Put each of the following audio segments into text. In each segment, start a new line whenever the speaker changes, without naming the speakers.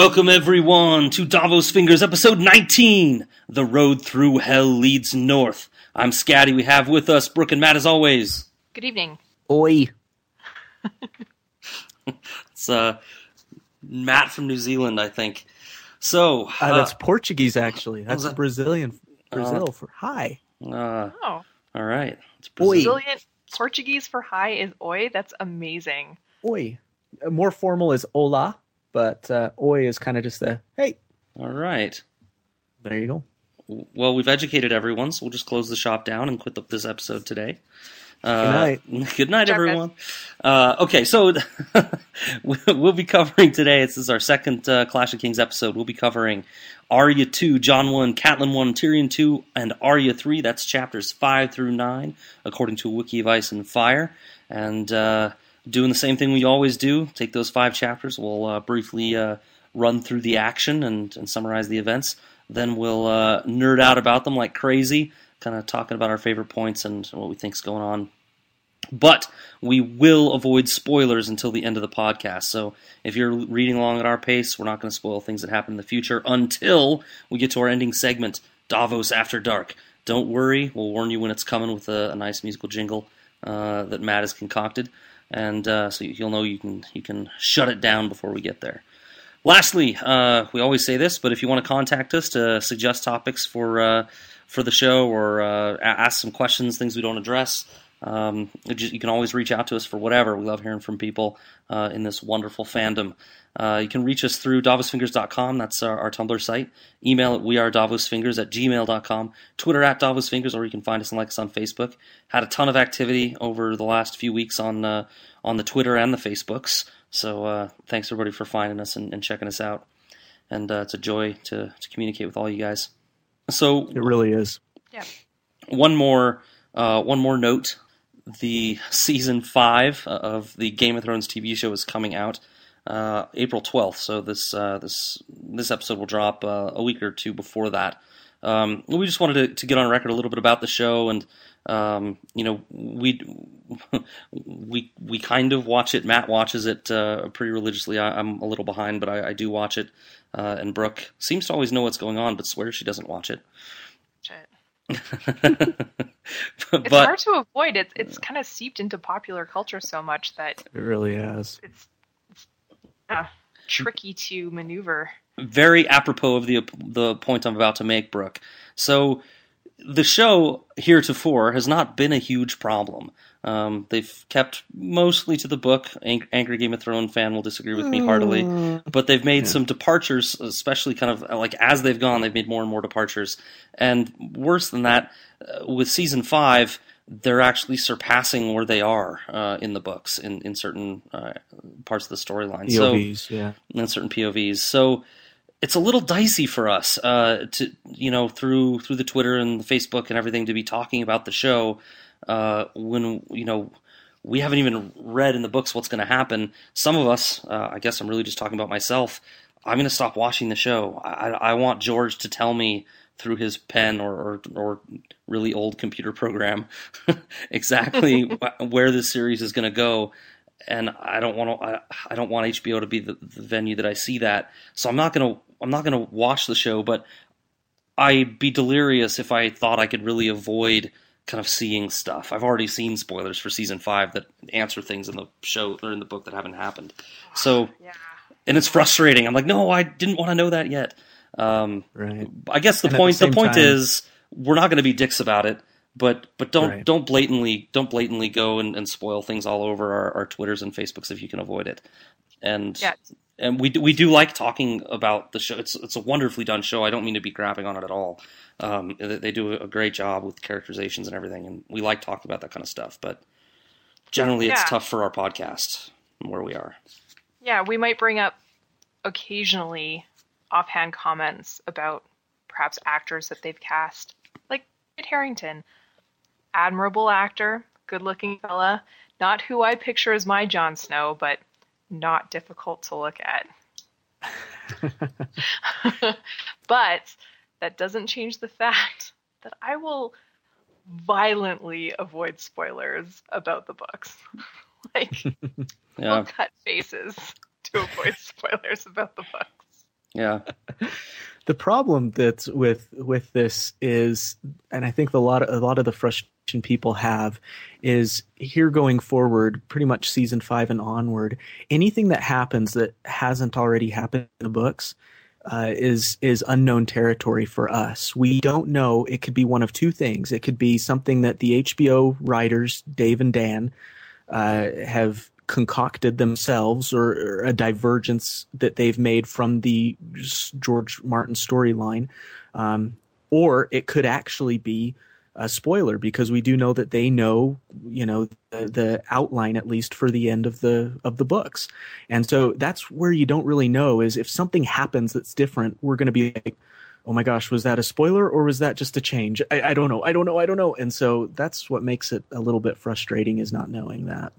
Welcome everyone to Davos Fingers episode 19. The road through hell leads north. I'm Scatty. We have with us Brooke and Matt as always.
Good evening.
Oi.
It's uh, Matt from New Zealand, I think. So,
Uh,
uh,
that's Portuguese, actually. That's
that?
Brazilian. Brazil for hi.
uh,
Oh,
all right. It's
Oi.
Brazilian Portuguese for hi is oi. That's amazing.
Oi. Uh, More formal is hola, but uh, oi is kind of just a hey.
All right.
There you go.
Well, we've educated everyone, so we'll just close the shop down and quit the, this episode today. Uh,
night.
Good night,
Good job,
everyone. Uh, okay, so we'll be covering today. This is our second uh, Clash of Kings episode. We'll be covering Arya 2, Jon 1, Catelyn 1, Tyrion 2, and Arya 3. That's chapters 5 through 9, according to Wiki of Ice and Fire. And uh, doing the same thing we always do take those five chapters. We'll uh, briefly uh, run through the action and, and summarize the events. Then we'll uh, nerd out about them like crazy, kind of talking about our favorite points and what we think's going on but we will avoid spoilers until the end of the podcast. So if you're reading along at our pace, we're not going to spoil things that happen in the future until we get to our ending segment, Davos After Dark. Don't worry, we'll warn you when it's coming with a, a nice musical jingle uh, that Matt has concocted, and uh, so you'll know you can you can shut it down before we get there. Lastly, uh, we always say this, but if you want to contact us to suggest topics for uh, for the show or uh, ask some questions, things we don't address, um, you just- you can always reach out to us for whatever. We love hearing from people uh, in this wonderful fandom. Uh, you can reach us through davosfingers.com. That's our, our Tumblr site. Email at wearedavosfingers at gmail.com. Twitter at davosfingers, or you can find us and like us on Facebook. Had a ton of activity over the last few weeks on uh, on the Twitter and the Facebooks. So uh, thanks everybody for finding us and, and checking us out. And uh, it's a joy to, to communicate with all you guys. So
It really is.
Yeah.
one more uh, one more note: the season five of the Game of Thrones TV show is coming out uh, April twelfth. So this uh, this this episode will drop uh, a week or two before that. Um, we just wanted to, to get on record a little bit about the show, and um, you know, we we we kind of watch it. Matt watches it uh, pretty religiously. I, I'm a little behind, but I, I do watch it. Uh, and Brooke seems to always know what's going on, but swears she doesn't watch it.
Shit. It's hard to avoid. It's it's kind of seeped into popular culture so much that
It really has.
it's, it's uh, tricky to maneuver.
very apropos of the the point I'm about to make, Brooke. So the show heretofore has not been a huge problem. Um, they've kept mostly to the book. Ang- Angry Game of Thrones fan will disagree with me heartily, but they've made
Yeah.
some departures, especially kind of like as they've gone, they've made more and more departures. And worse than that, uh, with season five, they're actually surpassing where they are uh, in the books in in certain uh, parts of the storyline. So
POVs, yeah.
and certain POVs. So it's a little dicey for us uh, to you know through through the Twitter and the Facebook and everything to be talking about the show uh, when you know we haven't even read in the books what's going to happen. Some of us, uh, I guess I'm really just talking about myself. I'm going to stop watching the show. I, I want George to tell me through his pen or or, or really old computer program exactly wh- where this series is going to go and I don't want to. I, I don't want HBO to be the, the venue that I see that. So I'm not gonna. I'm not gonna watch the show, but I'd be delirious if I thought I could really avoid kind of seeing stuff. I've already seen spoilers for season five that answer things in the show or in the book that haven't happened. So
Yeah.
and it's frustrating. I'm like, no, I didn't want to know that yet. Um,
Right.
I guess the
And
point
the
the, point
time-
is we're not going to be dicks about it, but but don't
Right.
don't blatantly don't blatantly go and, and spoil things all over our, our Twitters and Facebooks if you can avoid it. And
Yeah.
and we do, we do like talking about the show. It's it's a wonderfully done show. I don't mean to be grabbing on it at all. Um, they, they do a great job with characterizations and everything, and we like talking about that kind of stuff. But generally, it's tough for our podcast where we are.
Yeah, we might bring up occasionally offhand comments about perhaps actors that they've cast, like Kit Harington, admirable actor, good-looking fella, not who I picture as my Jon Snow, but not difficult to look at. but that doesn't change the fact that I will violently avoid spoilers about the books. like,
Yeah.
we'll cut faces to avoid spoilers about the books.
Yeah.
the problem that's with with this is, and I think the lot of, a lot of the frustration people have is here going forward, pretty much season five and onward. Anything that happens that hasn't already happened in the books uh, is is unknown territory for us. We don't know. It could be one of two things. It could be something that the HBO writers, Dave and Dan, uh, have concocted themselves, or, or, a divergence that they've made from the George Martin storyline, um, or it could actually be a spoiler because we do know that they know you know the, the, outline at least for the end of the of the books. And so that's where you don't really know is if something happens that's different we're going to be like oh my gosh was that a spoiler or was that just a change? I, I don't know. I don't know. I don't know. And so that's what makes it a little bit frustrating is not knowing that.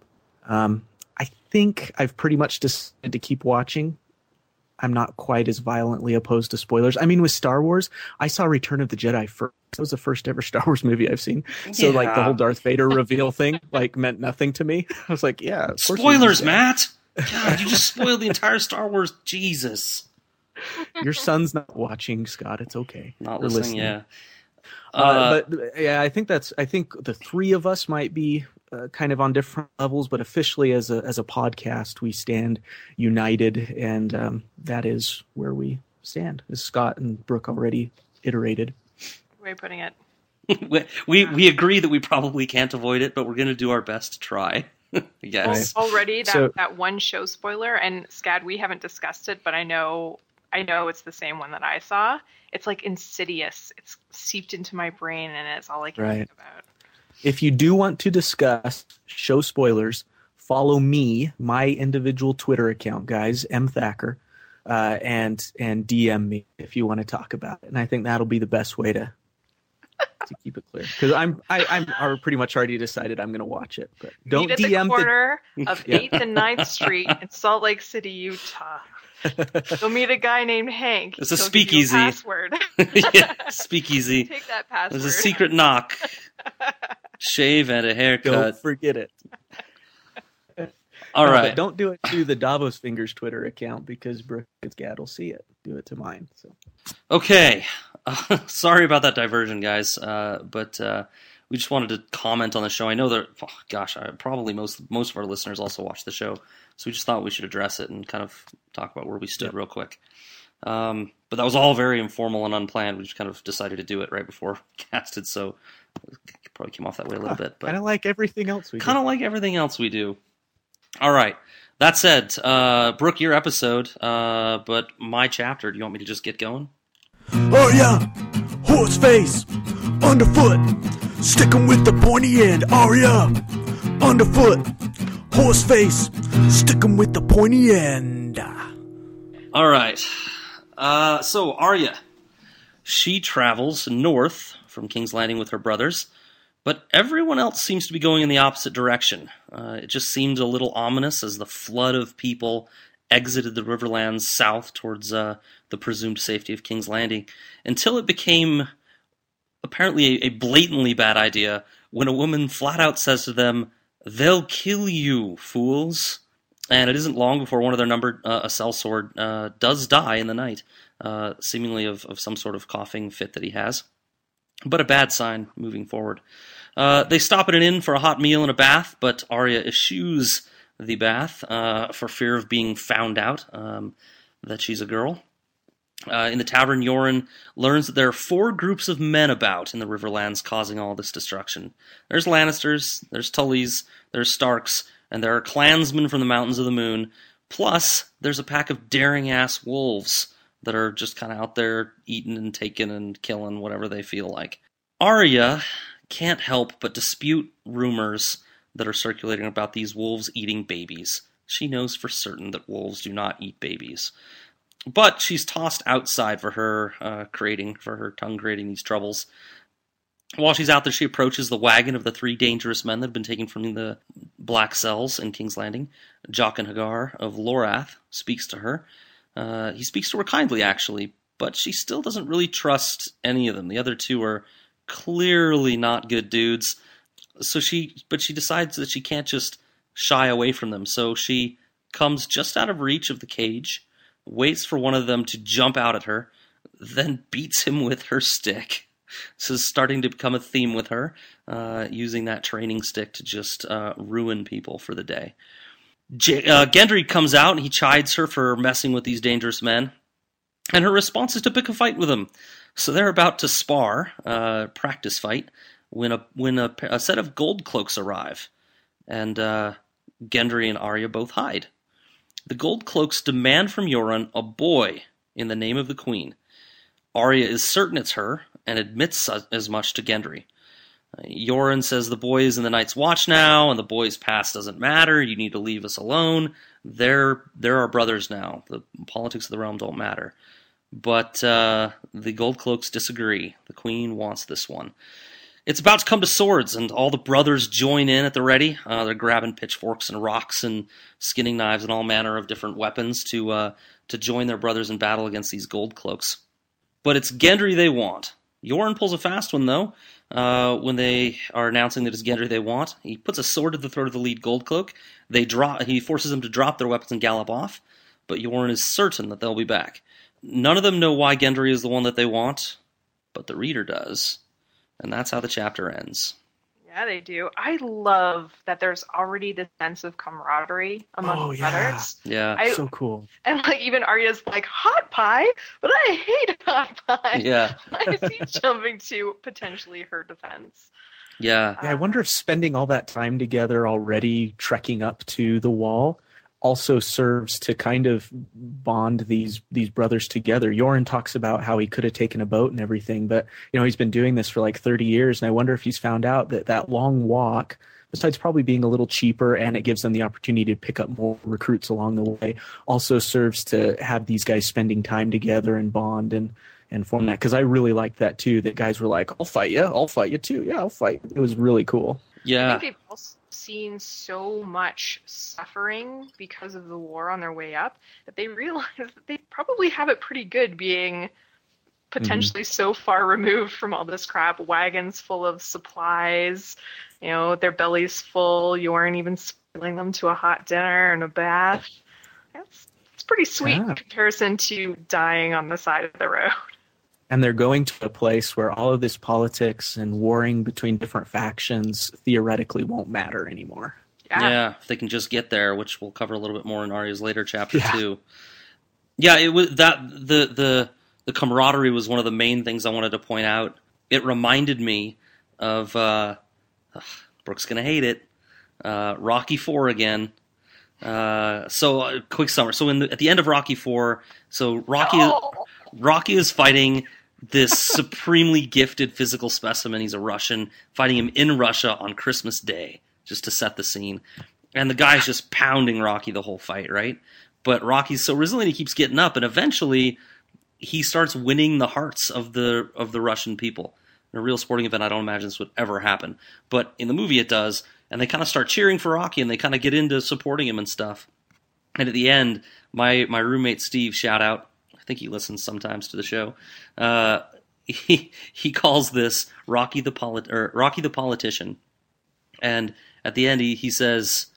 Um, i think i've pretty much decided to keep watching I'm not quite as violently opposed to spoilers. I mean, with Star Wars, I saw Return of the Jedi first. That was the first ever Star Wars movie I've seen. So, yeah. like, the whole Darth Vader reveal thing, like, meant nothing to me. I was like, yeah.
Spoilers, Matt! God, you just spoiled the entire Star Wars. Jesus.
Your son's not watching, Scott. It's okay.
Not listening, listening, yeah.
Uh, uh, but yeah, I think that's. I think the three of us might be uh, kind of on different levels, but officially as a as a podcast, we stand united, and um, that is where we stand. As Scott and Brooke already iterated.
Way putting it.
we, we we agree that we probably can't avoid it, but we're going to do our best to try. yes.
Well, already that so, that one show spoiler, and Scad, we haven't discussed it, but I know I know it's the same one that I saw. It's like insidious. It's seeped into my brain, and it's all I can right. think about
if you do want to discuss show spoilers, follow me, my individual Twitter account, guys, M Thacker, uh, and and DM me if you want to talk about it. And I think that'll be the best way to to keep it clear because I'm I, I'm are pretty much already decided I'm going to watch it. But don't DM
the corner the... of Eighth and 9th Street in Salt Lake City, Utah. You'll meet a guy named Hank.
It's a speakeasy.
A password.
yeah, speakeasy.
Take that password.
There's a secret knock shave and a haircut.
Don't forget it.
All
no,
right.
don't do it to the Davos Fingers Twitter account because Brooke Gad will see it. Do it to mine. So.
Okay. Uh, sorry about that diversion, guys. Uh, but uh, we just wanted to comment on the show. I know that, oh, gosh, I, probably most most of our listeners also watch the show, so we just thought we should address it and kind of talk about where we stood real quick. Um, but that was all very informal and unplanned. We just kind of decided to do it right before casted, so probably came off that way a little bit. But
kind of like everything else we
kind of like everything else we do. All right. That said, uh, Brooke, your episode, uh, but my chapter. Do you want me to just get going?
Oh yeah, horse face, underfoot, sticking with the pointy end. Arya, underfoot, horse face, sticking with the pointy end.
All right. Uh, so Arya, she travels north from King's Landing with her brothers, but everyone else seems to be going in the opposite direction. Uh, it just seemed a little ominous as the flood of people exited the Riverlands south towards uh, the presumed safety of King's Landing, until it became apparently a blatantly bad idea when a woman flat out says to them, They'll kill you, fools. And it isn't long before one of their number, uh, a sellsword, uh, does die in the night, uh, seemingly of, of some sort of coughing fit that he has. But a bad sign moving forward. Uh, they stop at an inn for a hot meal and a bath, but Arya eschews the bath uh, for fear of being found out um, that she's a girl. Uh, in the tavern, Yoren learns that there are four groups of men about in the Riverlands causing all this destruction. There's Lannisters, there's Tullys, there's Starks, and there are clansmen from the Mountains of the Moon. Plus, there's a pack of daring ass wolves that are just kind of out there eating and taking and killing whatever they feel like. Arya can't help but dispute rumors that are circulating about these wolves eating babies. She knows for certain that wolves do not eat babies. But she's tossed outside for her uh, creating, for her tongue creating these troubles. While she's out there, she approaches the wagon of the three dangerous men that have been taken from the Black Cells in King's Landing. Jaqen H'ghar of Lorath speaks to her. Uh, he speaks to her kindly, actually, but she still doesn't really trust any of them. The other two are clearly not good dudes. So she, but she decides that she can't just shy away from them. So she comes just out of reach of the cage waits for one of them to jump out at her, then beats him with her stick. This is starting to become a theme with her, uh, using that training stick to just uh, ruin people for the day. J- uh, Gendry comes out and he chides her for messing with these dangerous men, and her response is to pick a fight with him. So they're about to spar, uh, practice fight, when a when a, a set of gold cloaks arrive, and uh, Gendry and Arya both hide. The gold cloaks demand from Yoren a boy in the name of the queen. Arya is certain it's her and admits as much to Gendry. Uh, Yoren says the boy is in the Night's Watch now, and the boy's past doesn't matter. You need to leave us alone. They're they're our brothers now. The politics of the realm don't matter. But uh, the Gold Cloaks disagree. The Queen wants this one. It's about to come to swords, and all the brothers join in at the ready. Uh, they're grabbing pitchforks and rocks and skinning knives and all manner of different weapons to uh, to join their brothers in battle against these Gold Cloaks. But it's Gendry they want. Yoren pulls a fast one though. Uh, when they are announcing that it's Gendry they want, he puts a sword to the throat of the lead Gold Cloak. They drop. He forces them to drop their weapons and gallop off. But Yoren is certain that they'll be back. None of them know why Gendry is the one that they want, but the reader does. And that's how the chapter ends.
Yeah, they do. I love that there's already this sense of camaraderie among
Oh,
the
yeah.
brothers.
Yeah.
I-
so cool.
And like even Arya's like hot pie, but I hate hot pie.
Yeah.
I see jumping to potentially her defense.
Yeah.
Yeah, I wonder if spending all that time together already trekking up to the wall also serves to kind of bond these these brothers together. Yoren talks about how he could have taken a boat and everything, but you know he's been doing this for like 30 years, and I wonder if he's found out that that long walk, besides probably being a little cheaper and it gives them the opportunity to pick up more recruits along the way, also serves to have these guys spending time together and bond and and form that. Because I really liked that too. That guys were like, "I'll fight you, I'll fight you too, yeah, I'll fight." It was really cool.
I
Yeah.
think they've also seen so much suffering because of the war on their way up that they realize that they probably have it pretty good being potentially so far removed from all this crap. Wagons full of supplies, you know, their bellies full. Yoren even spoiling them to a hot dinner and a bath. That's it's pretty sweet
Yeah.
in comparison to dying on the side of the road.
And they're going to a place where all of this politics and warring between different factions theoretically won't matter anymore.
Yeah.
Yeah, if they can just get there, which we'll cover a little bit more in Arya's later chapter
Yeah.
too. Yeah, it was that the the the camaraderie was one of the main things I wanted to point out. It reminded me of uh, ugh, Brooke's gonna hate it. Uh, Rocky Four again. Uh, so uh, quick summary. So in the, at the end of Rocky Four, so Rocky
Oh.
Rocky is fighting this supremely gifted physical specimen. He's a Russian, fighting him in Russia on Christmas Day, just to set the scene. And the guy's just pounding Rocky the whole fight, right? But Rocky's so resilient, he keeps getting up, and eventually he starts winning the hearts of the of the Russian people. In a real sporting event, I don't imagine this would ever happen, but in the movie it does. And they kind of start cheering for Rocky, and they kind of get into supporting him and stuff. And at the end, my my roommate Steve, shout out, I think he listens sometimes to the show. Uh, he he calls this Rocky the polit- or Rocky the politician, and at the end he he says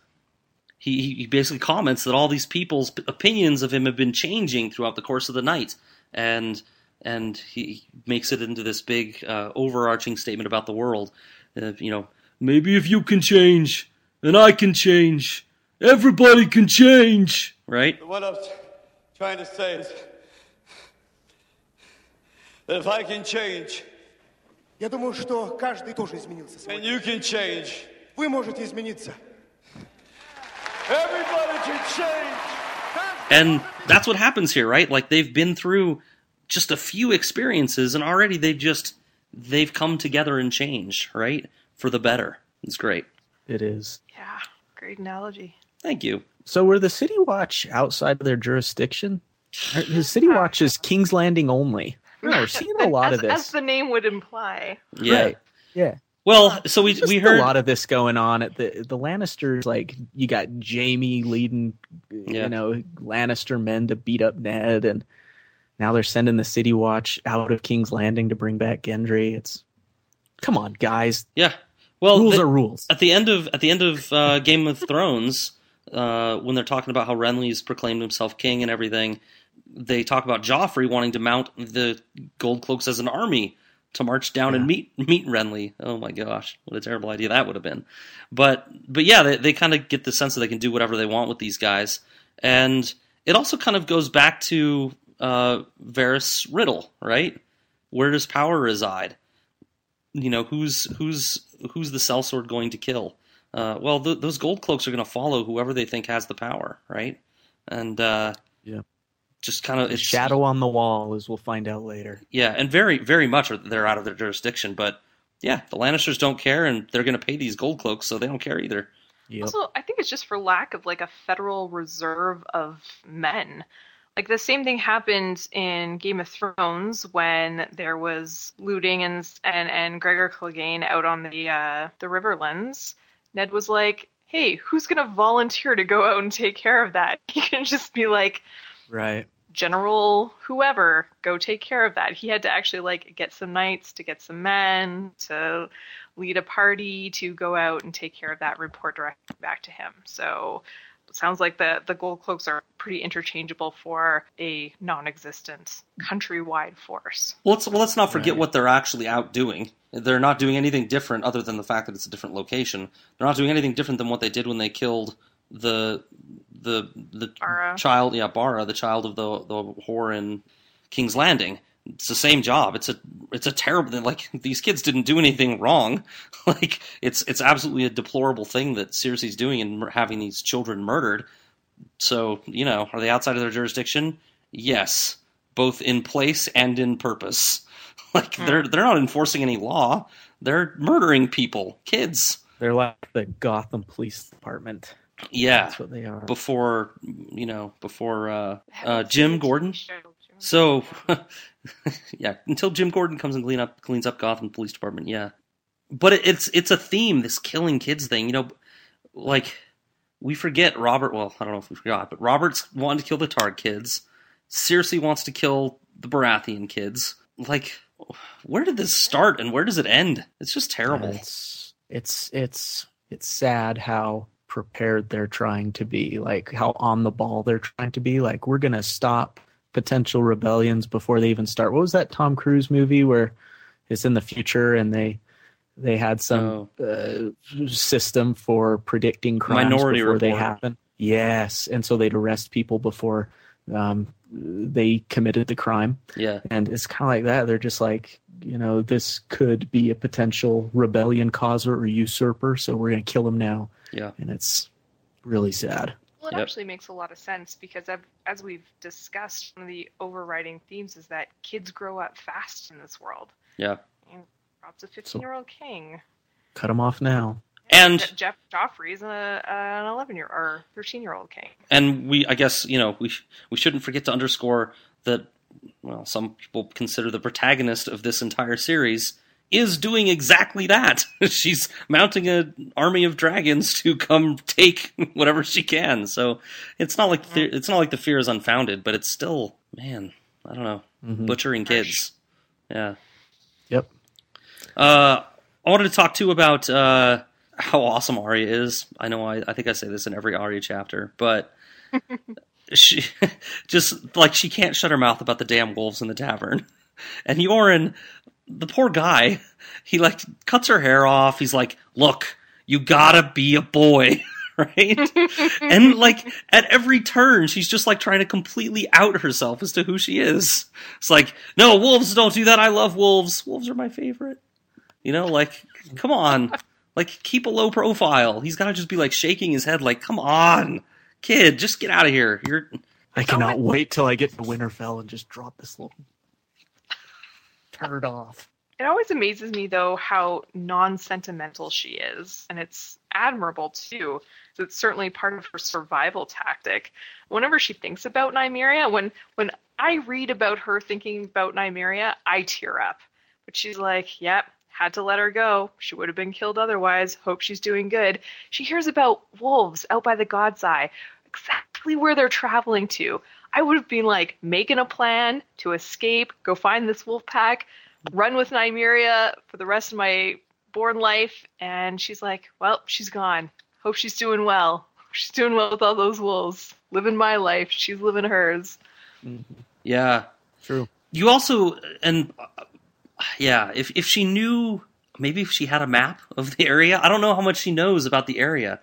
he he basically comments that all these people's opinions of him have been changing throughout the course of the night, and and he makes it into this big uh, overarching statement about the world. Uh, you know, maybe if you can change, then I can change. Everybody can change, right?
What I was trying to say is that if I can change
Я думаю, что каждый тоже изменился
and
сегодня.
you can change,
Вы можете измениться.
everybody can change.
And that's what happens here, right? Like they've been through just a few experiences and already they've just they've come together and changed, right? For the better. It's great.
It is.
Yeah, great analogy.
Thank you.
So were the City Watch outside of their jurisdiction? Or- The City Watch is King's Landing only. No, we're seeing a lot
as,
of this.
as the name would imply.
Yeah.
Right. Yeah.
Well, so we
Just
we
a lot of this going on at the the Lannisters. Like you got Jaime leading,
Yeah.
you know, Lannister men to beat up Ned, and now they're sending the City Watch out of King's Landing to bring back Gendry. It's come on, guys.
yeah. Well,
rules
the-
are rules.
at the end of at the end of uh, Game of Thrones, uh, when they're talking about how Renly's proclaimed himself king and everything, they talk about Joffrey wanting to mount the Gold Cloaks as an army to march down and meet meet Renly. Oh my gosh, what a terrible idea that would have been. But but yeah, they, they kind of get the sense that they can do whatever they want with these guys, and it also kind of goes back to uh, Varys' riddle, right? Where does power reside? You know, who's who's who's the sellsword going to kill? Uh, well, th- those gold cloaks are going to follow whoever they think has the power, right? And uh,
Yeah.
Just kind of
The
it's
shadow on the wall, as we'll find out later.
yeah, and very, very much they're out of their jurisdiction. But yeah, the Lannisters don't care, and they're going to pay these gold cloaks, so they don't care either.
Yep.
Also, I think it's just for lack of like a federal reserve of men. Like the same thing happened in Game of Thrones when there was looting and and and Gregor Clegane out on the uh, the Riverlands. Ned was like, "Hey, who's gonna volunteer to go out and take care of that?" He can just be like,
Right.
General whoever go take care of that he had to actually like get some knights to get some men to lead a party to go out and take care of that report directly back to him so it sounds like the the gold cloaks are pretty interchangeable for a non-existent countrywide force
Well, let's well, let's not forget
Right.
what they're actually out doing. They're not doing anything different other than the fact that it's a different location. They're not doing anything different than what they did when they killed the the the
Barra.
child, yeah, Barra, the child of the the whore in King's Landing. It's the same job. It's a it's a terrible like these kids didn't do anything wrong. like it's it's absolutely a deplorable thing that Cersei's doing and having these children murdered. So you know, are they outside of their jurisdiction? Yes, both in place and in purpose. Like hmm. they're they're not enforcing any law. They're murdering people, kids.
They're like the Gotham Police Department.
Yeah,
That's what they are.
before you know, before uh, uh, Jim Gordon. So, yeah, until Jim Gordon comes and clean up cleans up Gotham Police Department, yeah. But it, it's it's a theme, this killing kids thing. You know, like we forget Robert. Well, I don't know if we forgot, but Robert's wanting to kill the Targ kids. Cersei wants to kill the Baratheon kids. Like, where did this start and where does it end? It's just terrible.
It's it's it's it's sad how prepared they're trying to be, like how on the ball they're trying to be. Like we're gonna stop potential rebellions before they even start. What was that Tom Cruise movie where it's in the future and they they had some uh, system for predicting crimes
Minority
before they
Report.
happen? Yes, and so they'd arrest people before um, they committed the crime
Yeah,
and it's kind of like that they're just like you know this could be a potential rebellion causer or usurper so we're going to kill him now
yeah,
and it's really sad
Well, it
Yep.
actually makes a lot of sense because, I've, as we've discussed, one of the overriding themes is that kids grow up fast in this world.
yeah.
And Robb's a 15 year old king.
cut him off now
And
Je- Jeff Joffrey's a, an 11 year or 13 year old king.
and we i guess you know we we shouldn't forget to underscore that well some people consider the protagonist of this entire series is doing exactly that. She's mounting an army of dragons to come take whatever she can. So it's not like the, it's not like the fear is unfounded but it's still man i don't know.
Mhm.
butchering kids. Yeah.
Yep.
Uh, I wanted to talk too about uh, how awesome Arya is. I know I, I think I say this in every Arya chapter, but she just like she can't shut her mouth about the damn wolves in the tavern. And Yoren, the poor guy, he like cuts her hair off. He's like, "Look, you gotta be a boy." Right? and like at every turn, she's just like trying to completely out herself as to who she is. It's like, no, wolves don't do that. I love wolves. Wolves are my favorite. You know, like, come on. Like, keep a low profile. He's got to just be like shaking his head, like, come on, kid, just get out of here. You're,
i cannot wait till i get to winterfell and just drop this little turd off
It always amazes me though how non-sentimental she is, and it's admirable too. It's certainly part of her survival tactic. Whenever she thinks about Nymeria, when when I read about her thinking about Nymeria, I tear up. But she's like, "Yep, had to let her go. She would have been killed otherwise. Hope she's doing good." She hears about wolves out by the God's Eye, exactly where they're traveling to. I would have been like making a plan to escape, go find this wolf pack, run with Nymeria for the rest of my born life. And she's like, well, she's gone. Hope she's doing well. She's doing well with all those wolves. Living my life. She's living hers.
Yeah.
True.
You also and uh, yeah, if if she knew maybe if she had a map of the area, I don't know how much she knows about the area,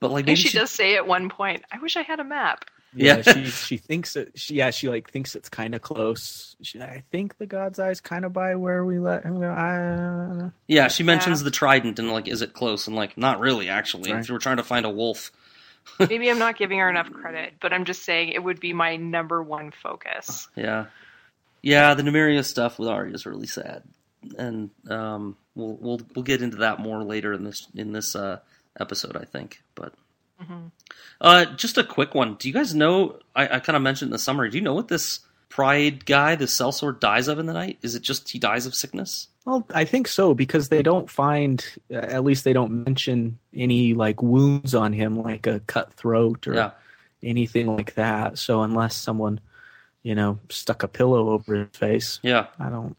but like maybe
think she, does say at one point, "I wish I had a map."
Yeah,
Yeah.
she she thinks it. She, yeah, she like thinks it's kind of close. She, I think the God's Eye's kind of by where we let him go. I,
Yeah, she mentions
Yeah.
the trident and like, is it close? And like, not really. Actually,
Right.
if you were trying to find a wolf,
Maybe I'm not giving her enough credit, but I'm just saying it would be my number one focus.
yeah, yeah, the Nymeria stuff with Arya is really sad, and um, we'll we'll we'll get into that more later in this in this uh, episode, I think. But
Mhm.
uh, just a quick one. Do you guys know? I, I kind of mentioned in the summary. Do you know what this Pride guy, this sellsword, dies of in the night? Is it just he dies of sickness?
well, I think so because they don't find. Uh, at least they don't mention any like wounds on him, like a cut throat or
Yeah.
anything like that. So unless someone, you know, stuck a pillow over his face,
Yeah.
I don't.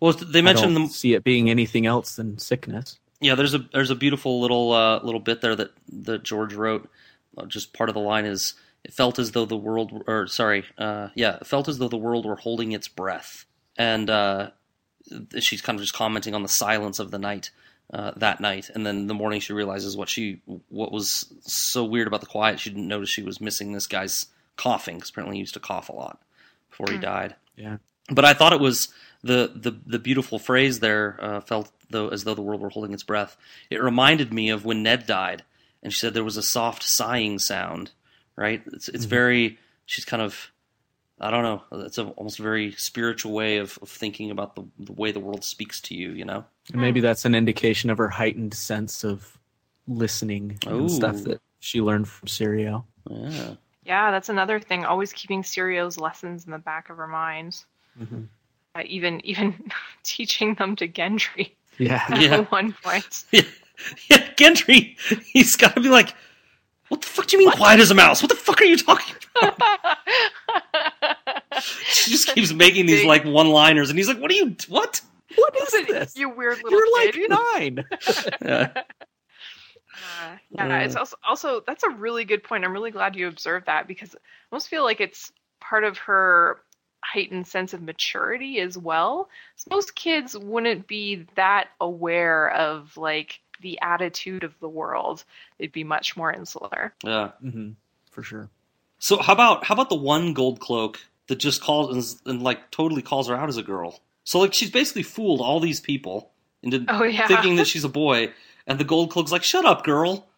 Well, they mentioned the
see it being anything else than sickness.
Yeah, there's a there's a beautiful little uh, little bit there that that George wrote. Uh, Just part of the line is it felt as though the world or sorry, uh, yeah, it felt as though the world were holding its breath. And uh, she's kind of just commenting on the silence of the night uh, that night. And then the morning she realizes what she what was so weird about the quiet. She didn't notice she was missing this guy's coughing because apparently he used to cough a lot before he hmm. died
Yeah.
but I thought it was the the, the beautiful phrase there uh, felt though as though the world were holding its breath. It reminded me of when Ned died, and she said there was a soft sighing sound. Right? It's it's mm-hmm. very. She's kind of. I don't know. It's a, almost a very spiritual way of, of thinking about the, the way the world speaks to you. You know.
And maybe hmm. that's an indication of her heightened sense of listening and stuff that she learned from Syrio.
Yeah.
Yeah, that's another thing. Always keeping Syrio's lessons in the back of her mind.
Mhm.
Uh, even even teaching them to Gendry
Yeah.
Yeah.
one point.
Yeah, yeah, Gendry, he's got to be like, what the fuck do you mean quiet as a mouse? What the fuck are you talking about? She just keeps making these like one-liners, and he's like, what are you, what?
What is
Listen,
this?
you weird little
You're like nine.
Yeah.
Uh, yeah, it's also also that's a really good point. I'm really glad you observed that because I almost feel like it's part of her heightened sense of maturity as well. So most kids wouldn't be that aware of like the attitude of the world. They'd be much more insular.
yeah.
hmm For sure.
So how about how about the one gold cloak that just calls and, and like totally calls her out as a girl? So like she's basically fooled all these people into
Oh yeah,
thinking that she's a boy, and the gold cloak's like, "Shut up, girl."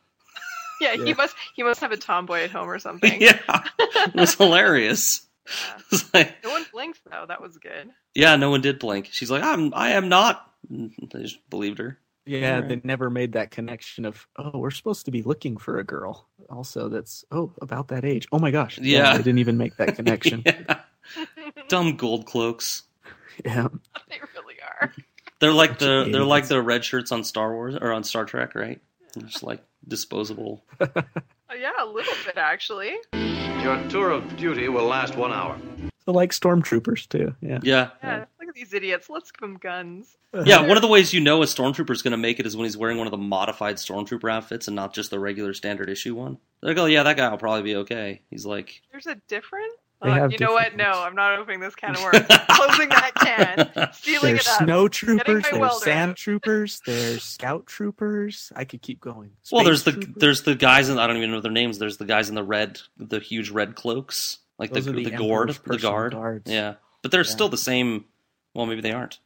yeah.
Yeah.
He must he must have a tomboy at home or something.
yeah, it was hilarious.
Yeah.
It's like,
No one blinked though. That was good.
yeah, no one did blink. She's like, "I'm, I am not." They just believed her.
Yeah,
Alright.
they never made that connection of oh, we're supposed to be looking for a girl. Also, that's oh about that age. Oh my gosh.
Yeah.
they didn't even make that connection.
Dumb gold cloaks.
yeah.
they really are.
They're like the
Bunch
they're like the red shirts on Star Wars or on Star Trek, right? They're just like disposable.
Oh, yeah, a little bit actually.
Your tour of duty will last one hour.
So like stormtroopers too. Yeah.
Yeah.
Yeah, look at these idiots. Let's give them guns.
Yeah, one of the ways you know a stormtrooper's going to make it is when he's wearing one of the modified stormtrooper outfits and not just the regular standard issue one. They're like, oh yeah, that guy will probably be okay. He's like,
There's a different.
They
Uh,
have
you know what?
different
No, I'm not opening this can of worms. Closing that can. Stealing
There's
it up.
There's
snow
troopers, there's
welder
sand troopers, there's scout troopers. I could keep going.
well,
Space
there's the there's the guys in I don't even know their names. There's the guys in the red, the huge red cloaks, like
Those
the
the
the, guard, the guard.
guards.
Yeah, but they're
Yeah.
still the same. Well, maybe they aren't.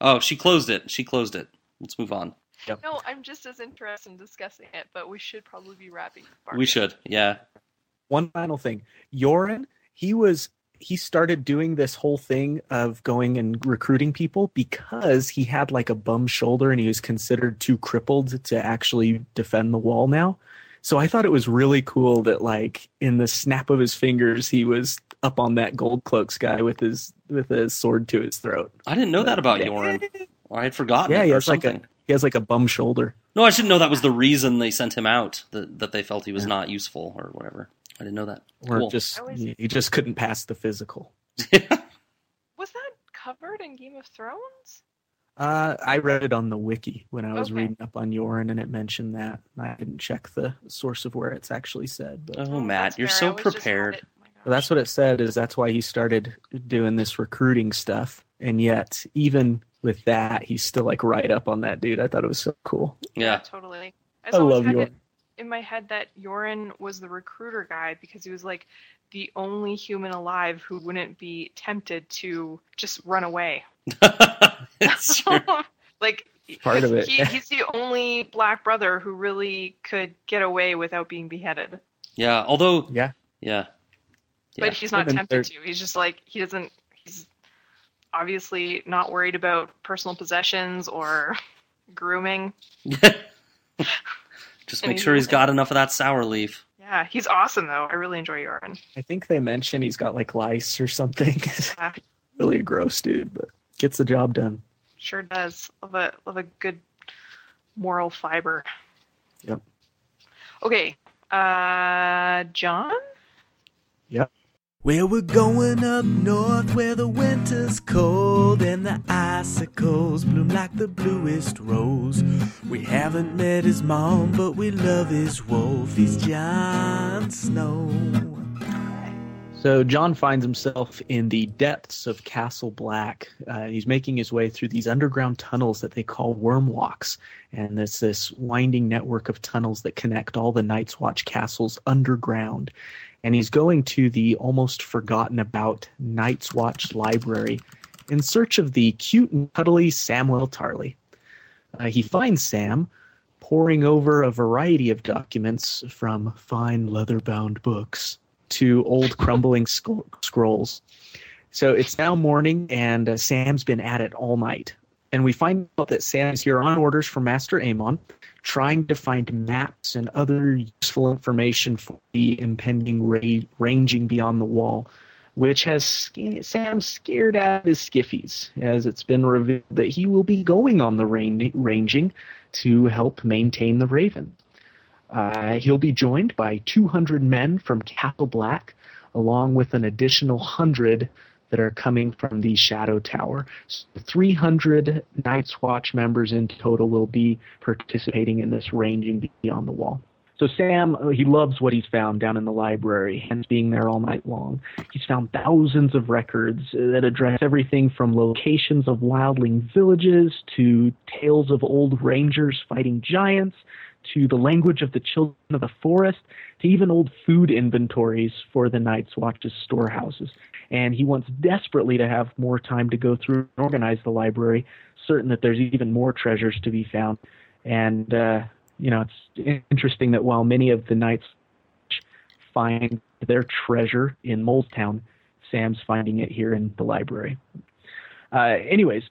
Oh, she closed it. She closed it. Let's move on.
No, I'm just as interested in discussing it, but we should probably be wrapping. up
We should. Yeah.
one final thing. Yoren, he was he started doing this whole thing of going and recruiting people because he had like a bum shoulder and he was considered too crippled to actually defend the wall now. So I thought it was really cool that like in the snap of his fingers he was up on that gold cloaks guy with his with his sword to his throat.
I didn't know that about
Yeah.
I had forgotten.
Yeah, he has like a he has like a bum shoulder.
No, I didn't know that was the reason they sent him out. That that they felt he was not useful or whatever. I didn't know that.
Or
Cool.
just
I
he just couldn't pass the physical.
Was that covered in Game of Thrones?
Uh, I read it on the wiki when I was
Okay.
reading up on Yoren, and it mentioned that. I didn't check the source of where it's actually said, but
Oh, Matt, you're so
always just had
prepared.
it- oh my
Well, that's what it said. Is that's why he started doing this recruiting stuff, and yet even with that, he's still like right up on that dude. I thought it was so cool.
Yeah.
totally.
I
always
love
had
Yoren.
it in my head that Yoren was the recruiter guy because he was like the only human alive who wouldn't be tempted to just run away.
it's true.
like
Part of it.
He, he's the only black brother who really could get away without being beheaded.
Yeah. Although,
Yeah.
yeah. Yeah.
But he's not tempted to. He's just like he doesn't. He's obviously not worried about personal possessions or grooming.
Just make sure he's got enough of that sour leaf.
Yeah, he's awesome though. I really enjoy Yoren.
I think they mentioned he's got like lice or something.
Yeah,
really a gross dude, but gets the job done.
sure does. Love a love a good moral fiber.
Yep.
Okay, uh, Jon.
Well, we're going up north where the winter's cold and the icicles bloom like the bluest rose. We haven't met his mom, but we love his wolf. He's Jon Snow.
So Jon finds himself in the depths of Castle Black. Uh, he's making his way through these underground tunnels that they call wormwalks, and it's this winding network of tunnels that connect all the Night's Watch castles underground. And he's going to the almost forgotten about Night's Watch library in search of the cute and cuddly Samwell Tarly. Uh, he finds Sam poring over a variety of documents from fine leather-bound books to old crumbling sc- scrolls. So it's now morning, and uh, Sam's been at it all night. And we find out that Sam's here on orders from Maester Aemon, trying to find maps and other useful information for the impending ra- ranging beyond the wall, which has Sam scared out of his skiffies, as it's been revealed that he will be going on the rain- ranging to help maintain the Raven. Uh, he'll be joined by 200 men from Castle Black, along with an additional 100 that are coming from the Shadow Tower. So 300 Night's Watch members in total will be participating in this ranging beyond the wall. So Sam, uh, he loves what he's found down in the library, hence being there all night long. He's found thousands of records uh, that address everything from locations of wildling villages to tales of old rangers fighting giants to the language of the children of the forest to even old food inventories for the Night's Watch's storehouses. And he wants desperately to have more time to go through and organize the library, certain that there's even more treasures to be found. And, uh, you know, it's interesting that while many of the Night's find their treasure in Molestown, Sam's finding it here in the library. Uh, anyways,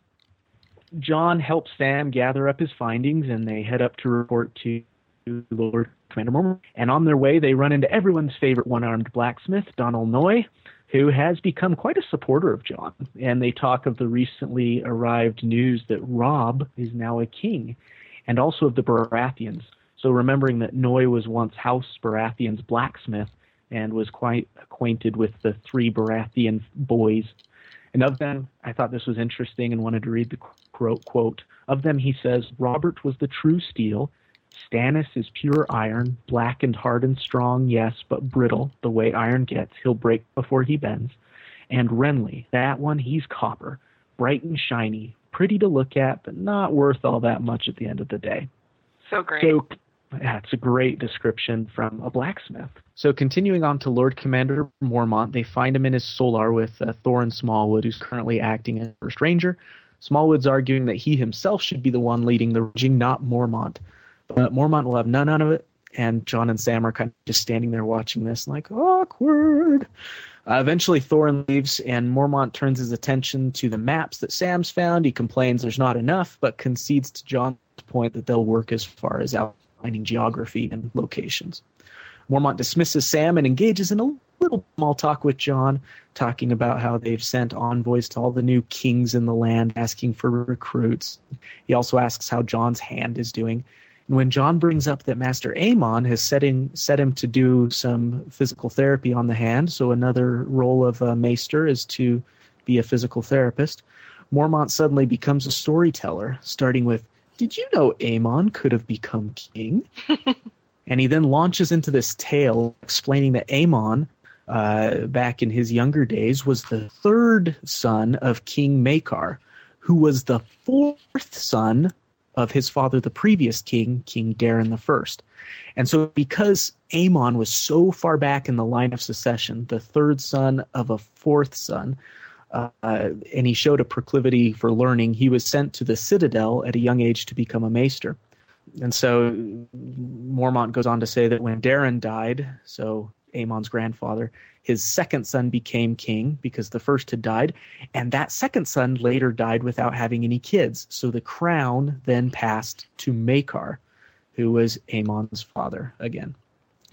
Jon helps Sam gather up his findings, and they head up to report to Lord Commander Mormont. And on their way, they run into everyone's favorite one-armed blacksmith, Donal Noye, who has become quite a supporter of Jon. And they talk of the recently arrived news that Robb is now a king, and also of the Baratheons. So remembering that Noye was once House Baratheon's blacksmith and was quite acquainted with the three Baratheon boys and of them, I thought this was interesting and wanted to read the quote. quote. Of them, he says, Robert was the true steel. Stannis is pure iron, black and hard and strong, yes, but brittle, the way iron gets. He'll break before he bends. And Renly, that one, he's copper, bright and shiny, pretty to look at, but not worth all that much at the end of the day.
So great.
So, it's a great description from a blacksmith. So, continuing on to Lord Commander Mormont, they find him in his solar with uh, Thoren Smallwood, who's currently acting as First Ranger. Smallwood's arguing that he himself should be the one leading the ranging, not Mormont. But Mormont will have none out of it, and Jon and Sam are kind of just standing there watching this, like, awkward. Uh, eventually, Thoren leaves, and Mormont turns his attention to the maps that Sam's found. He complains there's not enough, but concedes to Jon's point that they'll work as far as outlining geography and locations. Mormont dismisses Sam and engages in a little small talk with Jon, talking about how they've sent envoys to all the new kings in the land, asking for recruits. He also asks how Jon's hand is doing. And when Jon brings up that Maester Aemon has set, in, set him to do some physical therapy on the hand, so another role of a maester is to be a physical therapist, Mormont suddenly becomes a storyteller, starting with, Did you know Aemon could have become king? and he then launches into this tale explaining that Aemon uh, back in his younger days, was the third son of King Maekar, who was the fourth son of his father, the previous king, King Daeron the First. And so, because Aemon was so far back in the line of succession, the third son of a fourth son, uh, and he showed a proclivity for learning, he was sent to the citadel at a young age to become a maester. And so, Mormont goes on to say that when Daeron died, so Aemon's grandfather, his second son became king because the first had died, and that second son later died without having any kids. So the crown then passed to Maekar, who was Aemon's father again.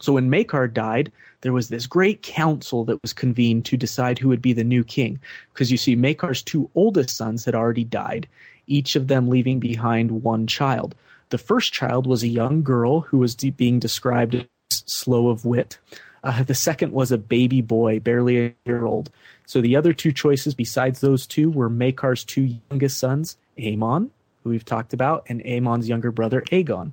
So when Maekar died, there was this great council that was convened to decide who would be the new king. Because you see, Maekar's two oldest sons had already died, each of them leaving behind one child. The first child was a young girl who was de- being described as slow of wit. Uh, the second was a baby boy, barely a year old. So the other two choices besides those two were Maekar's two youngest sons, Aemon, who we've talked about, and Aemon's younger brother, Aegon.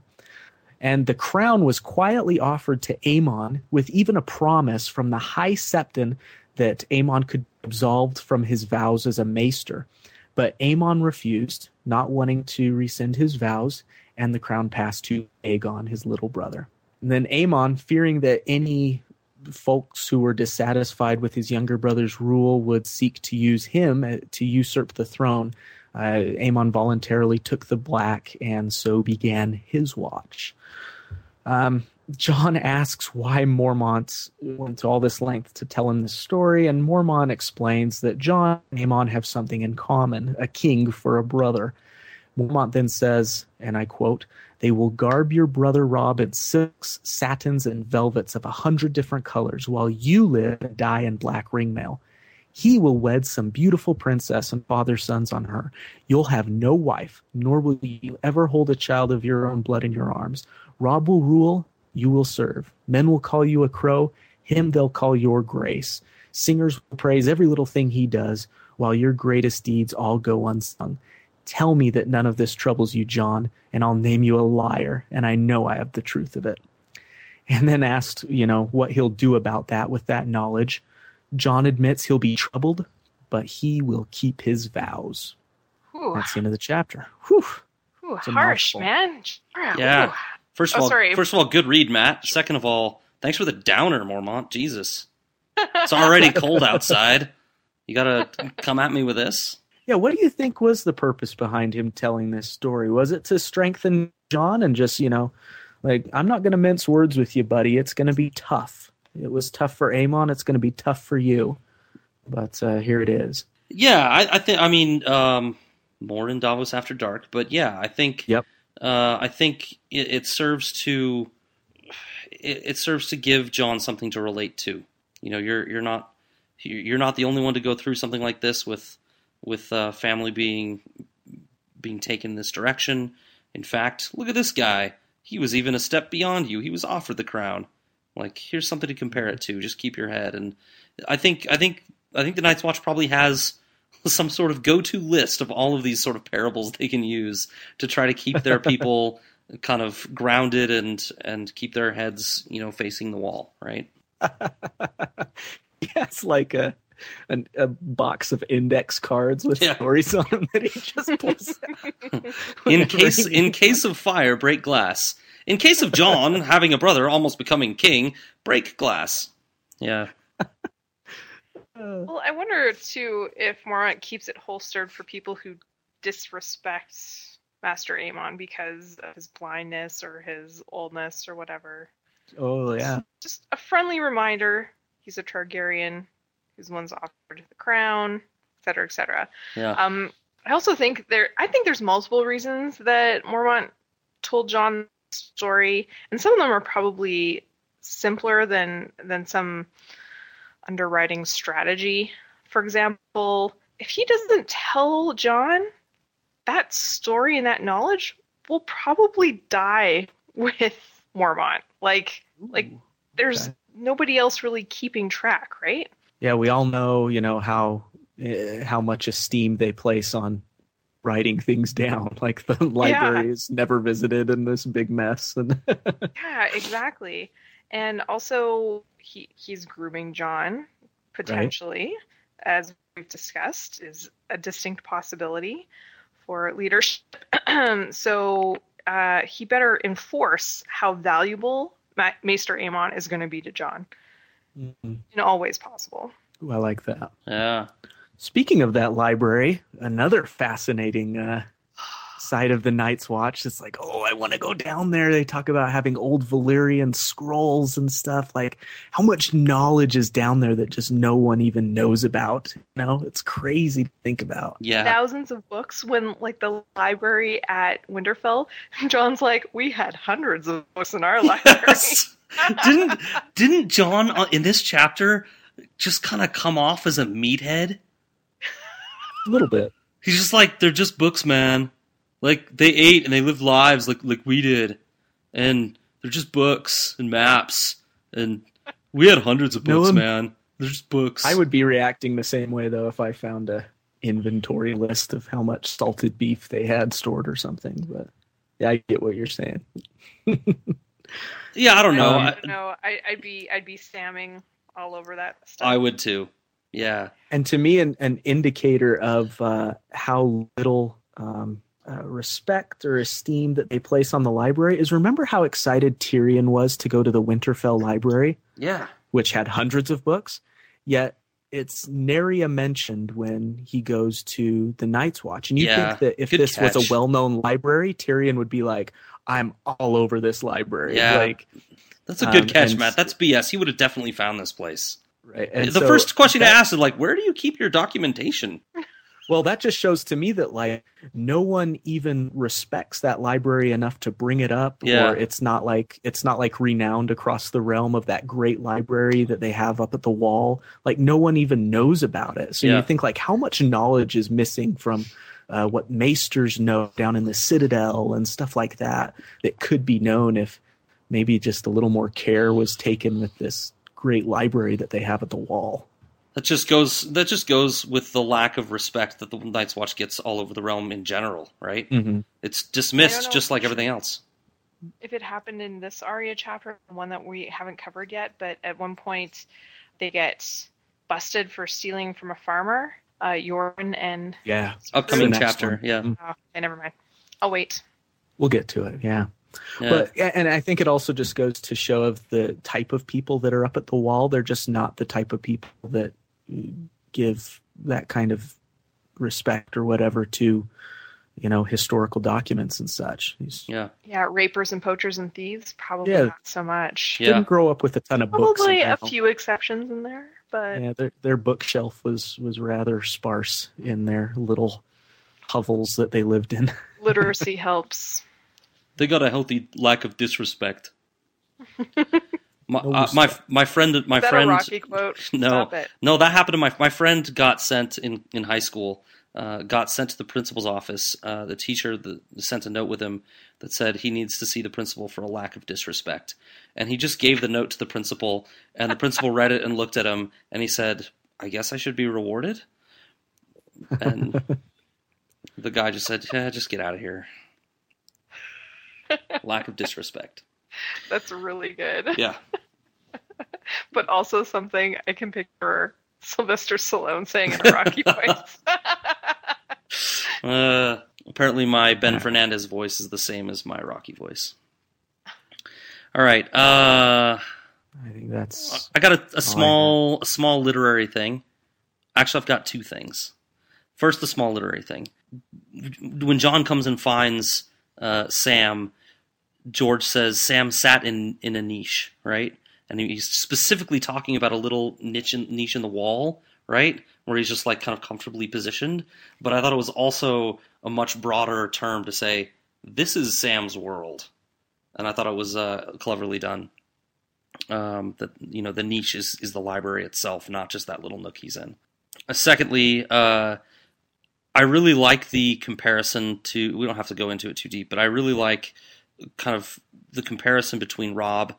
And the crown was quietly offered to Aemon with even a promise from the High Septon that Aemon could be absolved from his vows as a maester. But Aemon refused, not wanting to rescind his vows, and the crown passed to Aegon, his little brother. And then Aemon, fearing that any folks who were dissatisfied with his younger brother's rule would seek to use him uh, to usurp the throne, uh, Aemon voluntarily took the black, and so began his watch. Um, Jon asks why Mormont went to all this length to tell him this story, and Mormont explains that Jon and Aemon have something in common a king for a brother. Mormont then says, and I quote, They will garb your brother Robb in silks, satins, and velvets of a hundred different colors, while you live and die in black ringmail. He will wed some beautiful princess and father sons on her. You'll have no wife, nor will you ever hold a child of your own blood in your arms. Robb will rule, you will serve. Men will call you a crow, him they'll call your grace. Singers will praise every little thing he does, while your greatest deeds all go unsung. Tell me that none of this troubles you, Jon, and I'll name you a liar, and I know I have the truth of it. And then asked, you know, what he'll do about that with that knowledge. Jon admits he'll be troubled, but he will keep his vows.
Ooh,
That's the end of the chapter. Whew.
ooh,
it's a
harsh,
mouthful.
man.
Yeah.
Ooh.
First of
Oh,
all,
sorry.
first of all, good read, Matt. Second of all, thanks for the downer, Mormont. Jesus, it's already cold outside. You gotta come at me with this.
Yeah, what do you think was the purpose behind him telling this story? Was it to strengthen Jon and just, you know, like, I'm not going to mince words with you, buddy. It's going to be tough. It was tough for Aemon. It's going to be tough for you. But uh, here it is.
Yeah, I, I think. I mean, um, more in Davos after dark, but yeah, I think.
Yep.
Uh, I think it, it serves to. It, it serves to give Jon something to relate to. You know, you're you're not you're not the only one to go through something like this with with uh, family being being taken this direction. In fact, look at this guy. He was even a step beyond you. He was offered the crown. Like, here's something to compare it to. Just keep your head. And I think I think I think the Night's Watch probably has some sort of go-to list of all of these sort of parables they can use to try to keep their people kind of grounded and and keep their heads, you know, facing the wall, right?
Yeah, it's like a, an, a box of index cards with
Yeah.
stories on them that he just pulls out.
In case in case of fire, break glass. In case of Jon having a brother almost becoming king, break glass. Yeah.
Well, I wonder too if Mormont keeps it holstered for people who disrespect Maester Aemon because of his blindness or his oldness or whatever.
Oh, yeah.
Just a friendly reminder: he's a Targaryen, who's the one's offered the crown, et cetera, et cetera.
Yeah.
Um, I also think there. I think there's multiple reasons that Mormont told Jon the story, and some of them are probably simpler than than some underwriting strategy. For example, if he doesn't tell Jon, that story and that knowledge will probably die with Mormont. Like, like there's
okay.
nobody else really keeping track, right?
Yeah, we all know, you know, how uh, how much esteem they place on writing things down. Like the library is never visited in this big mess, and
Yeah, exactly. and also he he's grooming Jon potentially, as we've discussed, is a distinct possibility for leadership. so uh, he better enforce how valuable Ma- Maester Aemon is going to be to Jon
Mhm.
in all ways possible.
Ooh, I like that.
Yeah.
Speaking of that library, another fascinating uh, side of the Night's Watch. It's like, oh, I want to go down there. They talk about having old Valyrian scrolls and stuff. Like, how much knowledge is down there that just no one even knows about? You know, it's crazy to think about.
Yeah.
Thousands of books when like the library at Winterfell, Jon's like, we had hundreds of books in our library.
Yes. didn't didn't Jon uh, in this chapter just kind of come off as a meathead?
A little bit.
He's just like they're just books, man. Like they ate and they lived lives like like we did, and they're just books and maps. And we had hundreds of books,
one- um,
man. They're just books.
I would be reacting the same way though if I found a inventory list of how much salted beef they had stored or something. But yeah, I get what you're saying.
Yeah, I don't know.
I
I,
don't know. I, I'd be I'd be stamming all over that stuff.
I would too. Yeah.
and to me an, an indicator of uh, how little um, uh, respect or esteem that they place on the library is remember how excited Tyrion was to go to the Winterfell library,
Yeah.
which had hundreds of books, yet it's nary a mentioned when he goes to the Night's Watch. And you
Yeah,
think that if this was a well-known library, Tyrion would be like, "I'm all over this library."
Yeah.
like
That's a good
Um,
catch, Matt. That's BS. He would have definitely found this place.
Right. And
the
so
first question
that-
I asked is like, where do you keep your documentation?
Well, that just shows to me that like no one even respects that library enough to bring it up,
Yeah.
or it's not like it's not like renowned across the realm of that great library that they have up at the wall. Like no one even knows about it. So
Yeah.
you think like how much knowledge is missing from uh, what maesters know down in the citadel and stuff like that that could be known if maybe just a little more care was taken with this great library that they have at the wall.
That just goes. That just goes with the lack of respect that the Night's Watch gets all over the realm in general, right?
Mm-hmm.
It's dismissed just like everything else.
if it happened in this Arya chapter, one that we haven't covered yet, but at one point they get busted for stealing from a farmer. Uh, Yoren and
Yeah,
Upcoming chapter,
one.
yeah.
Oh, okay, never mind. I'll wait.
we'll get to it. Yeah.
Yeah.
But and I think it also just goes to show of the type of people that are up at the wall. They're just not the type of people that give that kind of respect or whatever to, you know, historical documents and such. These
yeah.
Yeah, rapers and poachers and thieves, probably
Yeah.
not so much.
Yeah.
didn't grow up with a ton of books.
Probably a few exceptions in there, but
Yeah, their their bookshelf was was rather sparse in their little hovels that they lived in.
literacy helps.
They got a healthy lack of disrespect. my, uh, my my friend my
Is that
friend
a Rocky quote?
no
Stop it.
no that happened to my my friend got sent in in high school uh, got sent to the principal's office uh, the teacher the, sent a note with him that said he needs to see the principal for a lack of disrespect and he just gave the note to the principal and the principal read it and looked at him and he said I guess I should be rewarded and the guy just said yeah just get out of here lack of disrespect
That's really good.
yeah
But also something I can picture Sylvester Stallone saying in a Rocky voice.
Uh, apparently, my Ben Fernandez voice is the same as my Rocky voice. All right. Uh,
I think that's
I got a, a small, a small literary thing. Actually, I've got two things. First, the small literary thing. When Jon comes and finds uh, Sam, George says Sam sat in in a niche, right? And he's specifically talking about a little niche in, niche in the wall, right, where he's just like kind of comfortably positioned. But I thought it was also a much broader term to say this is Sam's world, and I thought it was uh, cleverly done. Um, that you know the niche is is the library itself, not just that little nook he's in. Uh, secondly, uh, I really like the comparison to. We don't have to go into it too deep, but I really like kind of the comparison between Robb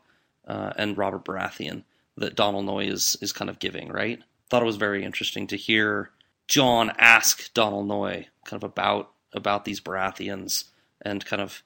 uh, and Robert Baratheon that Donal Noye is is kind of giving. Right? Thought it was very interesting to hear Jon ask Donal Noye kind of about about these Baratheons and kind of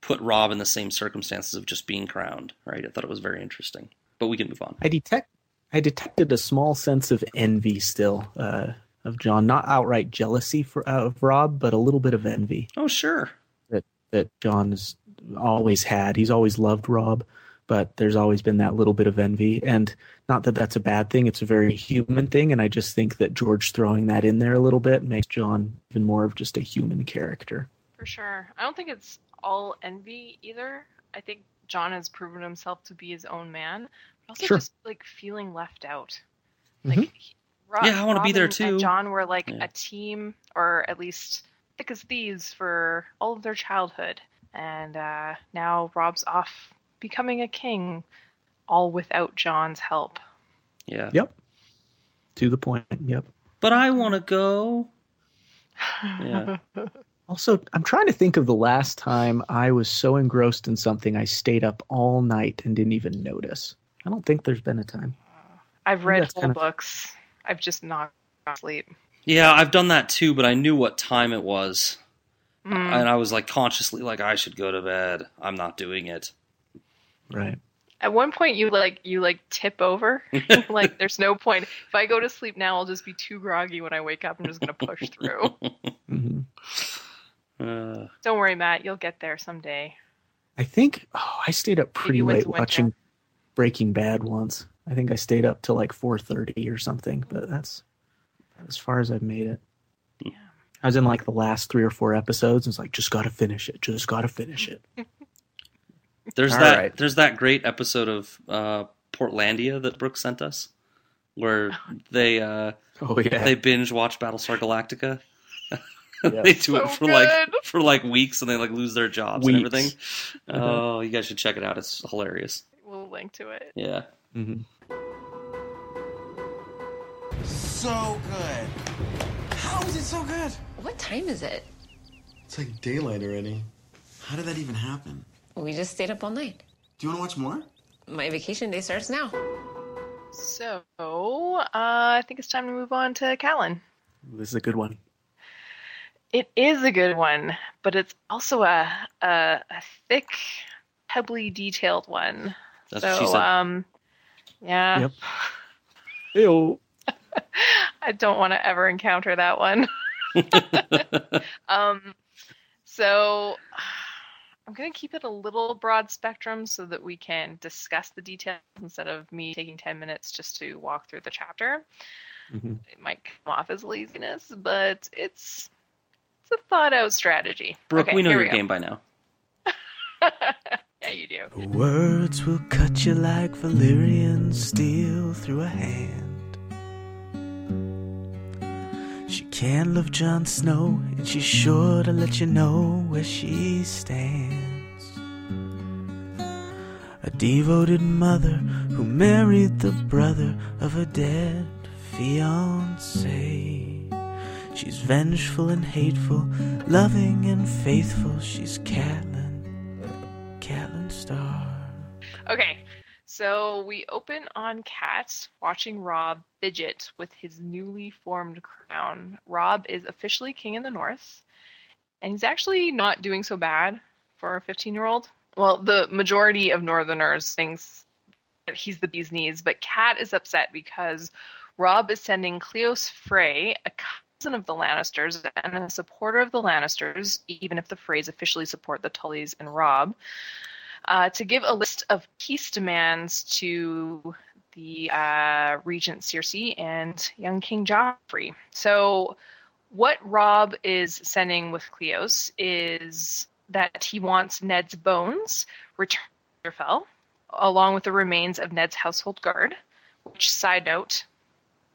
put Robb in the same circumstances of just being crowned. Right? I thought it was very interesting. But we can move on.
I detect I detected a small sense of envy still uh, of Jon, not outright jealousy for uh, of Robb, but a little bit of envy
Oh sure.
that that Jon has always had. He's always loved Robb, but there's always been that little bit of envy, and not that that's a bad thing. It's a very human thing, and I just think that George throwing that in there a little bit makes Jon even more of just a human character.
For sure. I don't think it's all envy either. I think Jon has proven himself to be his own man, but also
Sure.
just like feeling left out.
Mhm.
Like, he- Robb,
Yeah, I wanna be there
and- and
too.
Jon were like
Yeah.
a team, or at least thick as thieves for all of their childhood, and uh, now Robb's off becoming a king, all without Jon's help.
Yeah.
Yep. To the point. Yep.
But I want to go. Yeah.
Also, I'm trying to think of the last time I was so engrossed in something I stayed up all night and didn't even notice. I don't think there's been a time.
I've read
that's
whole
kind of-
books. I've just not gone sleep.
Yeah, I've done that too, but I knew what time it was.
Mm.
And I was like consciously like I should go to bed. I'm not doing it.
Right.
At one point, you like you like tip over. like there's no point. If I go to sleep now, I'll just be too groggy when I wake up. I'm just gonna push through.
hmm
Uh,
Don't worry, Matt. You'll get there someday.
I think oh, I stayed up pretty
Maybe
late watching Breaking Bad once. I think I stayed up till like 4:30 or something, but that's as far as I've made it. I was in like the last three or four episodes. And it's like just got to finish it. Just got to finish it.
there's
All
that
right.
there's that great episode of uh, Portlandia that Brooke sent us, where they uh,
Oh yeah.
they binge watch Battlestar Galactica.
Yes.
they do it
So
for like for like weeks, and they like lose their jobs
Weeks.
and everything.
Uh-huh.
Oh, you guys should check it out. It's hilarious.
We'll link to it.
Yeah.
Mm-hmm.
So good. How is it so good?
What time is it?
It's like daylight already. How did that even happen?
We just stayed up all night.
Do you want to watch more?
My vacation day starts now.
So uh, I think it's time to move on to Callan.
This is a good one.
It is a good one, but it's also a a, a thick, pebbly, detailed one.
That's
so
what she said.
um, yeah.
Yep. Ew.
I don't want to ever encounter that one. um, so I'm going to keep it a little broad spectrum so that we can discuss the details instead of me taking 10 minutes just to walk through the chapter.
Mhm.
It might come off as laziness, but it's it's a thought out strategy.
Brooke,
okay,
we know your
we
game by now.
yeah, you do.
Words will cut you like Valyrian steel through a hand. Can't love Jon Snow, and she's sure to let you know where she stands. A devoted mother who married the brother of a dead fiance. She's vengeful and hateful, loving and faithful. She's Catelyn, Catelyn Stark.
Okay, so we open on Cat watching Robb fidget with his newly formed crown. Robb is officially king in the north, and he's actually not doing so bad for a 15 year old. Well, the majority of northerners thinks that he's the bee's knees, but Cat is upset because Robb is sending Cleos Frey, a cousin of the Lannisters and a supporter of the Lannisters, even if the Freys officially support the Tullys and Robb, uh, to give a list of peace demands to the uh, Regent Cersei and young King Joffrey. So, what Robb is sending with Cleos is that he wants Ned's bones returned to Winterfell, along with the remains of Ned's household guard. Which, side note,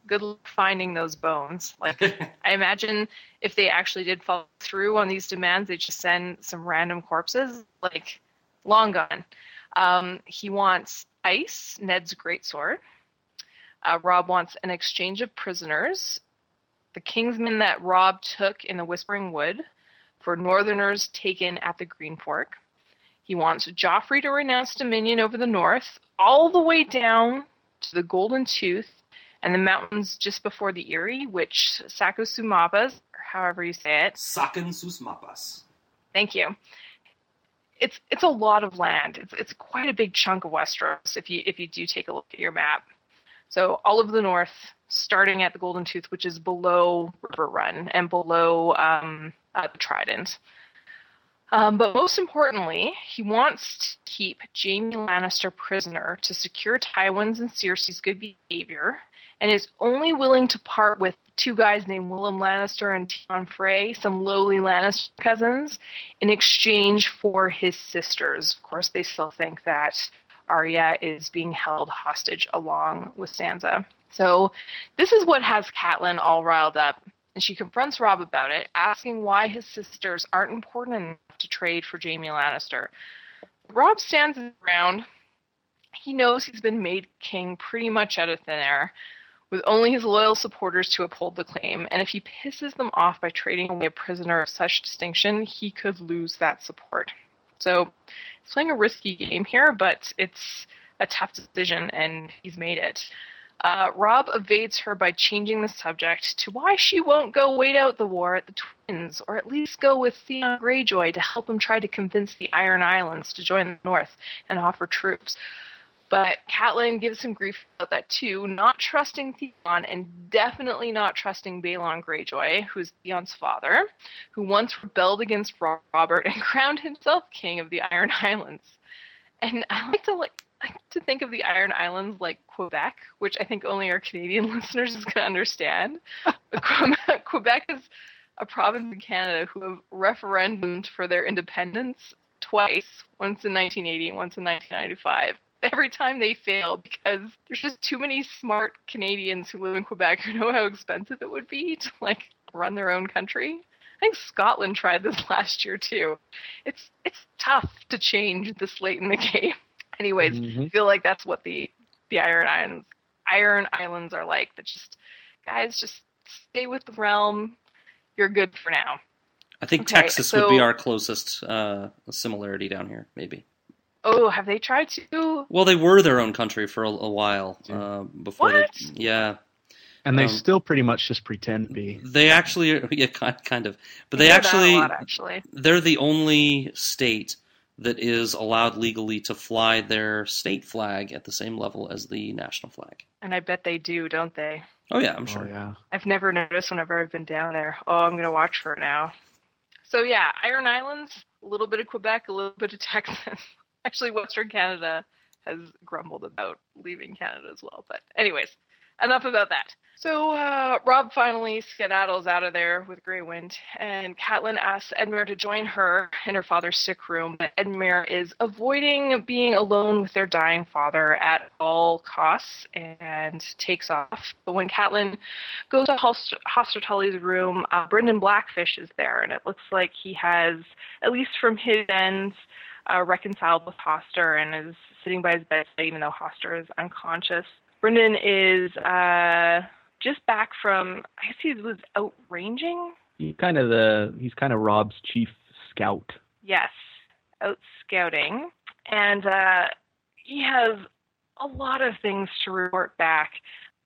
good luck finding those bones. Like, I imagine if they actually did follow through on these demands, they just send some random corpses. Like, long gone. Um, he wants ice, Ned's greatsword. Uh, Robb wants an exchange of prisoners. The Kingsmen that Robb took in the Whispering Wood for Northerners taken at the Green Fork. He wants Joffrey to renounce dominion over the north, all the way down to the Golden Tooth and the mountains just before the Eyrie, which Sakosumapas, or however you say it,
Susmapas.
Thank you. It's it's a lot of land. It's it's quite a big chunk of Westeros if you if you do take a look at your map. So all of the north, starting at the Golden Tooth, which is below Riverrun and below um, uh, the Trident. Um, but most importantly, he wants to keep Jaime Lannister prisoner to secure Tywin's and Cersei's good behavior, and is only willing to part with two guys named Willem Lannister and Tion Frey, some lowly Lannister cousins, in exchange for his sisters. Of course, they still think that Arya is being held hostage along with Sansa. So this is what has Catelyn all riled up. And she confronts Robb about it, asking why his sisters aren't important enough to trade for Jaime Lannister. Rob stands his ground. He knows he's been made king pretty much out of thin air, with only his loyal supporters to uphold the claim. And if he pisses them off by trading away a prisoner of such distinction, he could lose that support. So he's playing a risky game here, but it's a tough decision, and he's made it. Uh, Robb evades her by changing the subject to why she won't go wait out the war at the Twins, or at least go with Theon Greyjoy to help him try to convince the Iron Islands to join the North and offer troops. But Catelyn gives some grief about that too, not trusting Theon and definitely not trusting Balon Greyjoy, who's Theon's father, who once rebelled against Robert and crowned himself king of the Iron Islands. And I like to like to think of the Iron Islands like Quebec, which I think only our Canadian listeners is going to understand. Quebec is a province in Canada who have referendumed for their independence twice, once in 1980 and once in 1995. Every time they fail because there's just too many smart Canadians who live in Quebec who know how expensive it would be to like run their own country. I think Scotland tried this last year too. It's it's tough to change this late in the game. Anyways,
Mhm.
I feel like that's what the the Iron Islands Iron Islands are like. That just guys just stay with the realm. You're good for now.
I think
Okay,
Texas would be our closest uh, similarity down here, maybe.
Oh, have they tried to?
Well, they were their own country for a, a while uh, before.
What?
They, yeah,
And they
Um,
still pretty much just pretend to be.
they actually, yeah, kind kind of, but they
hear that a
actually,
lot, actually.
they're the only state that is allowed legally to fly their state flag at the same level as the national flag.
And I bet they do, don't they?
Oh yeah, I'm sure.
Oh yeah.
I've never noticed whenever I've been down there. Oh, I'm gonna watch for it now. So yeah, Iron Islands, a little bit of Quebec, a little bit of Texas. Actually, Western Canada has grumbled about leaving Canada as well. But anyways, enough about that. So uh, Robb finally skedaddles out of there with Grey Wind, and Catelyn asks Edmure to join her in her father's sick room. But Edmure is avoiding being alone with their dying father at all costs and takes off. But when Catelyn goes to Hoster, Tully's room, uh, Brynden Blackfish is there, and it looks like he has, at least from his end, uh, reconciled with Hoster and is sitting by his bedside, even though Hoster is unconscious. Brynden is uh, just back from, I guess he was out ranging.
He's kind of the he's kind of Robb's chief scout.
Yes, out scouting, and uh, he has a lot of things to report back.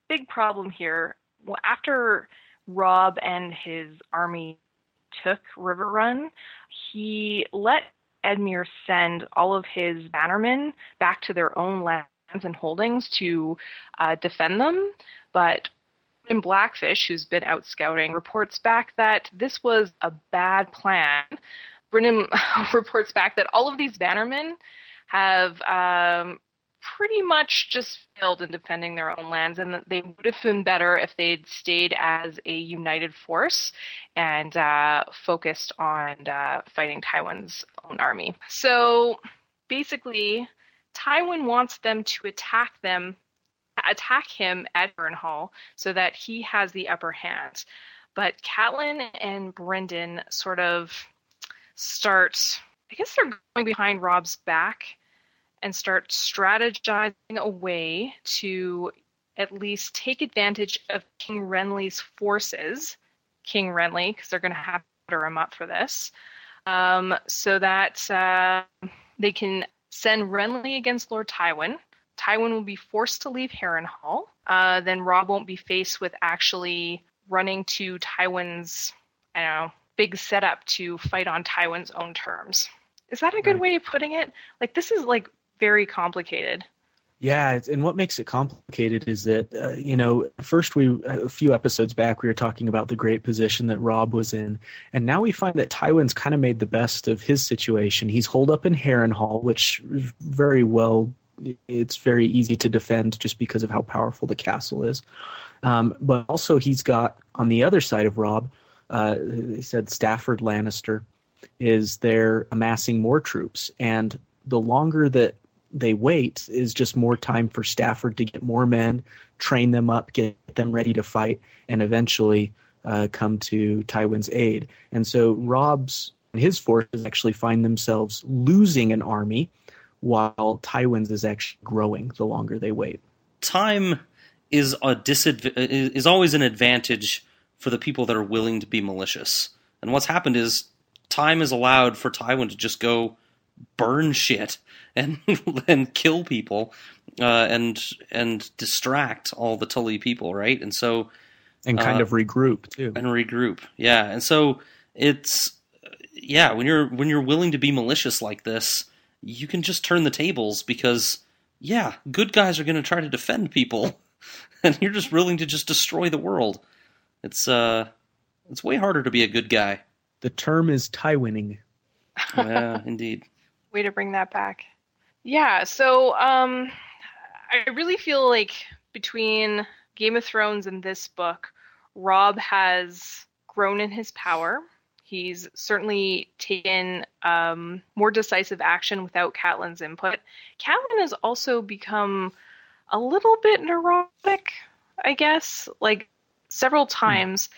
Big problem here. Well, after Robb and his army took Riverrun, he let Edmure send all of his bannermen back to their own lands and holdings to uh, defend them, but in Blackfish, who's been out scouting, reports back that this was a bad plan. Brennan reports back that all of these bannermen have um, pretty much just failed in defending their own lands, and they would have been better if they'd stayed as a united force and uh, focused on uh, fighting Tywin's own army. So basically, Tywin wants them to attack them attack him at Burnhall so that he has the upper hand. But Catelyn and Brynden sort of start, I guess they're going behind Robb's back and start strategizing a way to at least take advantage of King Renly's forces, King Renly, because they're going to have to order him up for this, um, so that uh, they can send Renly against Lord Tywin. Tywin will be forced to leave Harrenhal. Uh, then Robb won't be faced with actually running to Tywin's, I don't know, big setup to fight on Tywin's own terms. Is that a good
Right.
way of putting it? Like this is like very complicated.
Yeah, and what makes it complicated is that uh, you know, first we a few episodes back we were talking about the great position that Robb was in, and now we find that Tywin's kind of made the best of his situation. He's holed up in Harrenhal, which very well, it's very easy to defend just because of how powerful the castle is. Um, but also he's got on the other side of Robb, uh, he said Stafford Lannister is there amassing more troops, and the longer that they wait is just more time for Stafford to get more men, train them up, get them ready to fight, and eventually uh, come to Tywin's aid. And so Robb's and his forces actually find themselves losing an army while Tywin's is actually growing the longer they wait.
time is a disadv- is always an advantage for the people that are willing to be malicious. And what's happened is time is allowed for Tywin to just go burn shit and and kill people uh, and and distract all the Tully people, right? And so
And kind
Uh,
of regroup too.
and regroup. Yeah, and so it's yeah when you're when you're willing to be malicious like this, you can just turn the tables because yeah, good guys are going to try to defend people, and you're just willing to just destroy the world. It's uh, it's way harder to be a good guy.
The term is tie winning.
Yeah, indeed.
Way to bring that back. Yeah, so um I really feel like between Game of Thrones and this book, Robb has grown in his power. He's certainly taken um, more decisive action without Catelyn's input. Catelyn has also become a little bit neurotic, I guess. Like several times,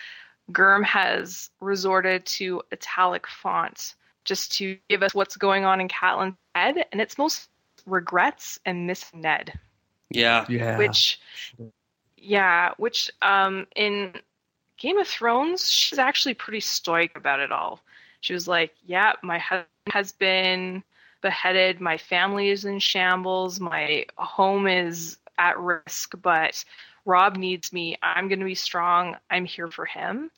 Gurm has resorted to italic font just to give us what's going on in Catelyn's head, and it's most regrets and miss Ned,
Yeah,
Yeah.
which, yeah, which um, in Game of Thrones, she's actually pretty stoic about it all. She was like, "Yeah, my husband has been beheaded, my family is in shambles, my home is at risk, but Robb needs me. I'm going to be strong. I'm here for him."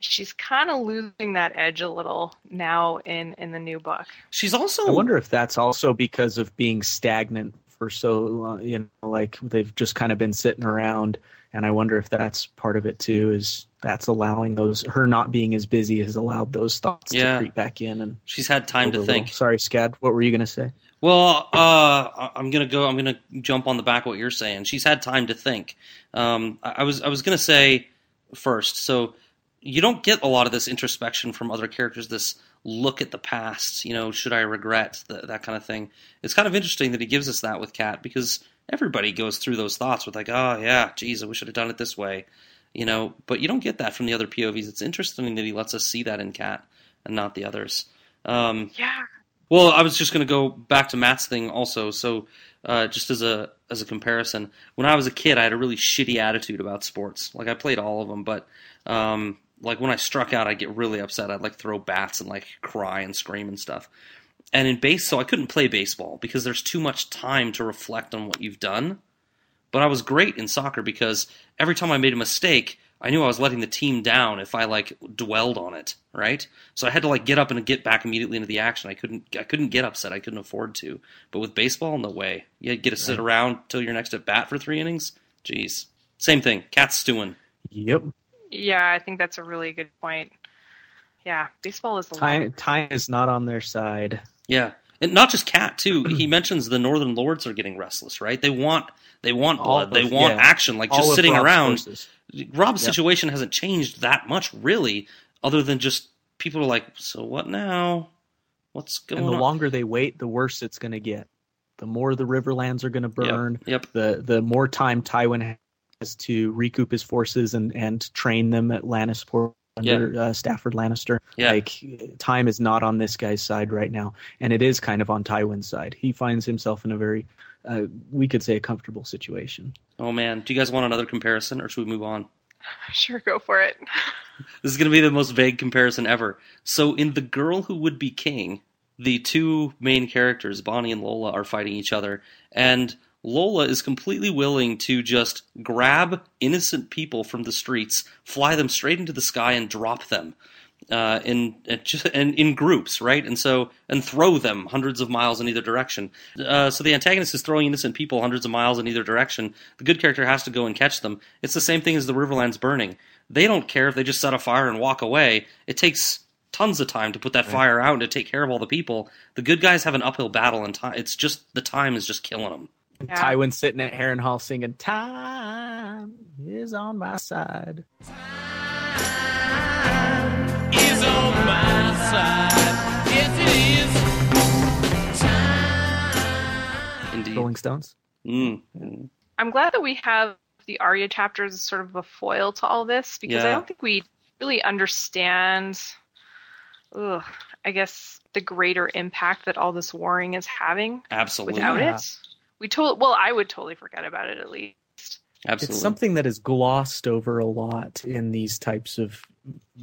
She's kind of losing that edge a little now in in the new book.
she's also
I wonder if that's also because of being stagnant for so long, you know, like they've just kind of been sitting around. And I wonder if that's part of it too, is that's allowing those, her not being as busy has allowed those thoughts
Yeah.
to creep back in. And
she's had time to think.
Sorry, Scad, what were you going to say?
Well, uh, I- I'm gonna go. I'm gonna jump on the back of what you're saying. She's had time to think. Um, I, I was I was gonna say first. So you don't get a lot of this introspection from other characters. This look at the past. You know, should I regret that that kind of thing? It's kind of interesting that he gives us that with Cat because everybody goes through those thoughts with like, oh yeah, geez, I wish I'd have done it this way. You know, but you don't get that from the other POVs. It's interesting that he lets us see that in Cat and not the others. Um,
Yeah,
well, I was just going to go back to Matt's thing also. So, uh, just as a as a comparison, when I was a kid, I had a really shitty attitude about sports. Like I played all of them, but um, like when I struck out, I'd get really upset. I'd like throw bats and like cry and scream and stuff. And in base, so I couldn't play baseball because there's too much time to reflect on what you've done. But I was great in soccer because every time I made a mistake, I knew I was letting the team down if I like dwelled on it, right? So I had to like get up and get back immediately into the action. I couldn't I couldn't get upset. I couldn't afford to. But with baseball, no way. You get to sit around till you're next at bat for three innings. Jeez. Same thing. Cat stewing.
Yep.
Yeah, I think that's a really good point. Yeah, baseball is a lot.
Time, time is not on their side.
Yeah. And not just cat too. he mentions the Northern Lords are getting restless, right? They want they want
All
blood. They want
yeah.
action. Like
All
just
of
sitting
Robb's
around.
forces.
Robb's
Yep.
situation hasn't changed that much, really, other than just people are like, so what now? What's going to
And the
on?
longer they wait, the worse it's going to get. The more the Riverlands are going to burn,
Yep.
the the more time Tywin has to recoup his forces and and train them at Lannisport under uh, Stafford Lannister.
Yeah.
Like time is not on this guy's side right now, and it is kind of on Tywin's side. He finds himself in a very, uh, we could say, a comfortable situation.
Oh man, do you guys want another comparison, or should we move on?
Sure, go for it.
This is going to be the most vague comparison ever. So, in The Girl Who Would Be King, the two main characters, Bonnie and Lola, are fighting each other, and Lola is completely willing to just grab innocent people from the streets, fly them straight into the sky, and drop them. uh, in uh, just in, in groups, right? And so and throw them hundreds of miles in either direction. Uh, so the antagonist is throwing innocent people hundreds of miles in either direction. The good character has to go and catch them. It's the same thing as the Riverlands burning. They don't care if they just set a fire and walk away. It takes tons of time to put that fire out and to take care of all the people. The good guys have an uphill battle, and time. It's just the time is just killing them.
Yeah.
Tywin sitting at Harrenhal singing "Time is on my side."
Time is on my side. Yes, it is.
Indeed.
Rolling Stones.
Mm.
I'm glad that we have the Arya chapters as sort of a foil to all this because I don't think we really understand, ugh, I guess, the greater impact that all this warring is having
Absolutely.
without
Yeah.
it. We told well, I would totally forget about it at least.
Absolutely.
It's something that is glossed over a lot in these types of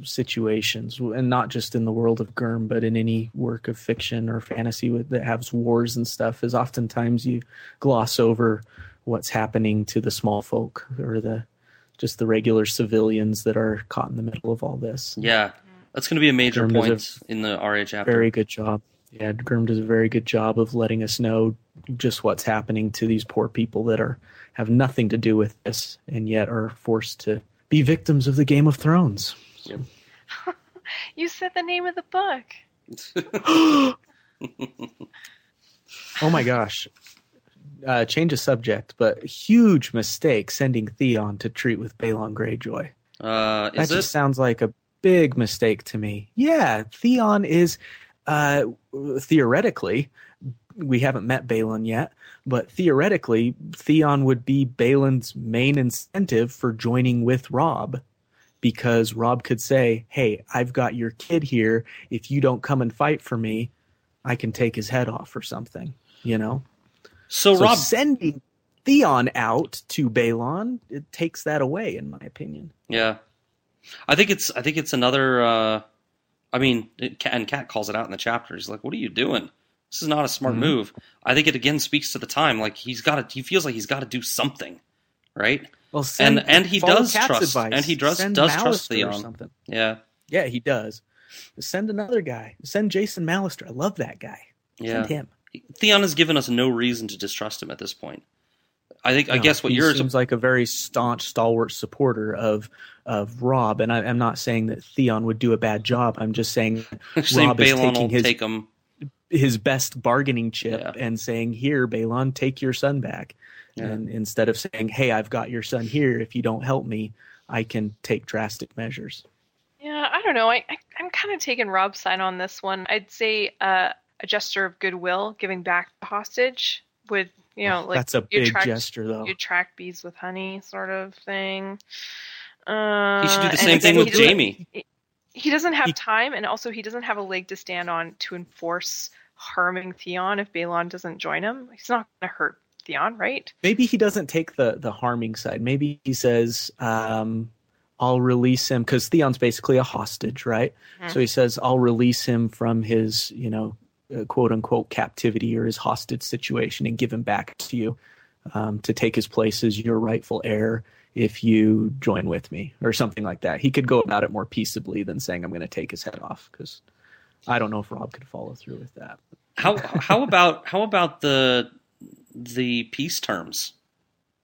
situations, and not just in the world of Gurm, but in any work of fiction or fantasy with, that has wars and stuff. Is oftentimes you gloss over what's happening to the small folk or the just the regular civilians that are caught in the middle of all this.
Yeah, that's going to be a major
Gurm does a
point in the Arya chapter.
Very good job. Yeah, Gurm does a very good job of letting us know just what's happening to these poor people that are have nothing to do with this and yet are forced to be victims of the Game of Thrones. Yep.
You said the name of the book.
Oh my gosh. Uh, change of subject, but huge mistake sending Theon to treat with Balon Greyjoy.
Uh,
That
is
just
it?
sounds like a big mistake to me. Yeah, Theon is uh, theoretically, we haven't met Balon yet, but theoretically, Theon would be Balon's main incentive for joining with Robb. Because Robb could say, Hey, I've got your kid here. If you don't come and fight for me, I can take his head off or something, you know?
So,
So
Robb,
sending Theon out to Balon, it takes that away, in my opinion.
yeah, I think it's I think it's another. Uh, I mean, it, and Cat calls it out in the chapter. He's like, "What are you doing? This is not a smart
Mhm.
move." I think it again speaks to the time. Like he's got to. He feels like he's got to do something, right?
Well, send,
And- and he does trust-
advice.
and he does-
Send
does trust
or
Theon.
something.
Yeah,
Yeah, he does. Send another guy. Send Jason Mallister. I love that guy.
yeah.
Send him.
Theon has given us no reason to distrust him at this point. I think. I guess what
he
you're.
seems like a very staunch, stalwart supporter of of Robb, and I, I'm not saying that Theon would do a bad job. I'm just saying
saying
Robb is
Balon will
taking his
take him.
his best bargaining chip
Yeah.
and saying, "Here, Balon, take your son back."
Yeah.
And instead of saying, "Hey, I've got your son here. If you don't help me, I can take drastic measures."
Yeah, I don't know. I, I I'm kind of taking Robb's side on this one. I'd say uh, a gesture of goodwill, giving back the hostage would you know like
That's a big
attract,
gesture, though.
You attract bees with honey, sort of thing. Uh,
He should do the same thing with
he
Jaime.
He doesn't have
He-
time, and also he doesn't have a leg to stand on to enforce harming Theon if Balon doesn't join him. He's not going to hurt Theon, right?
maybe he doesn't take the the harming side. Maybe he says, um, "I'll release him," because Theon's basically a hostage, right?
Mhm.
So he says, "I'll release him from his, you know, uh, quote unquote captivity or his hostage situation and give him back to you um, to take his place as your rightful heir." If you join with me, or something like that, he could go about it more peaceably than saying, "I'm going to take his head off." Because I don't know if Robb could follow through with that.
How how about how about the the peace terms?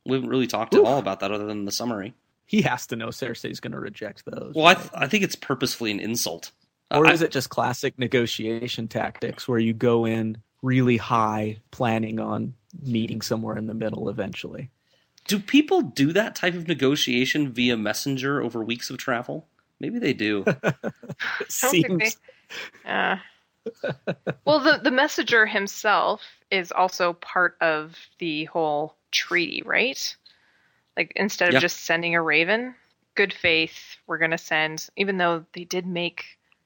We haven't really talked at all about that other than the summary.
He has to know Cersei's going to reject those.
Well, I, th- I think it's purposefully an insult.
Uh, or
I-
is it just classic negotiation tactics where you go in really high, planning on meeting somewhere in the middle eventually?
Do people do that type of negotiation via messenger over weeks of travel? Maybe they do.
It
I don't think
seems
they- Uh, well, the the messenger himself is also part of the whole treaty, right? Like instead of
Yeah.
just sending a raven, good faith, we're gonna send. Even though they did make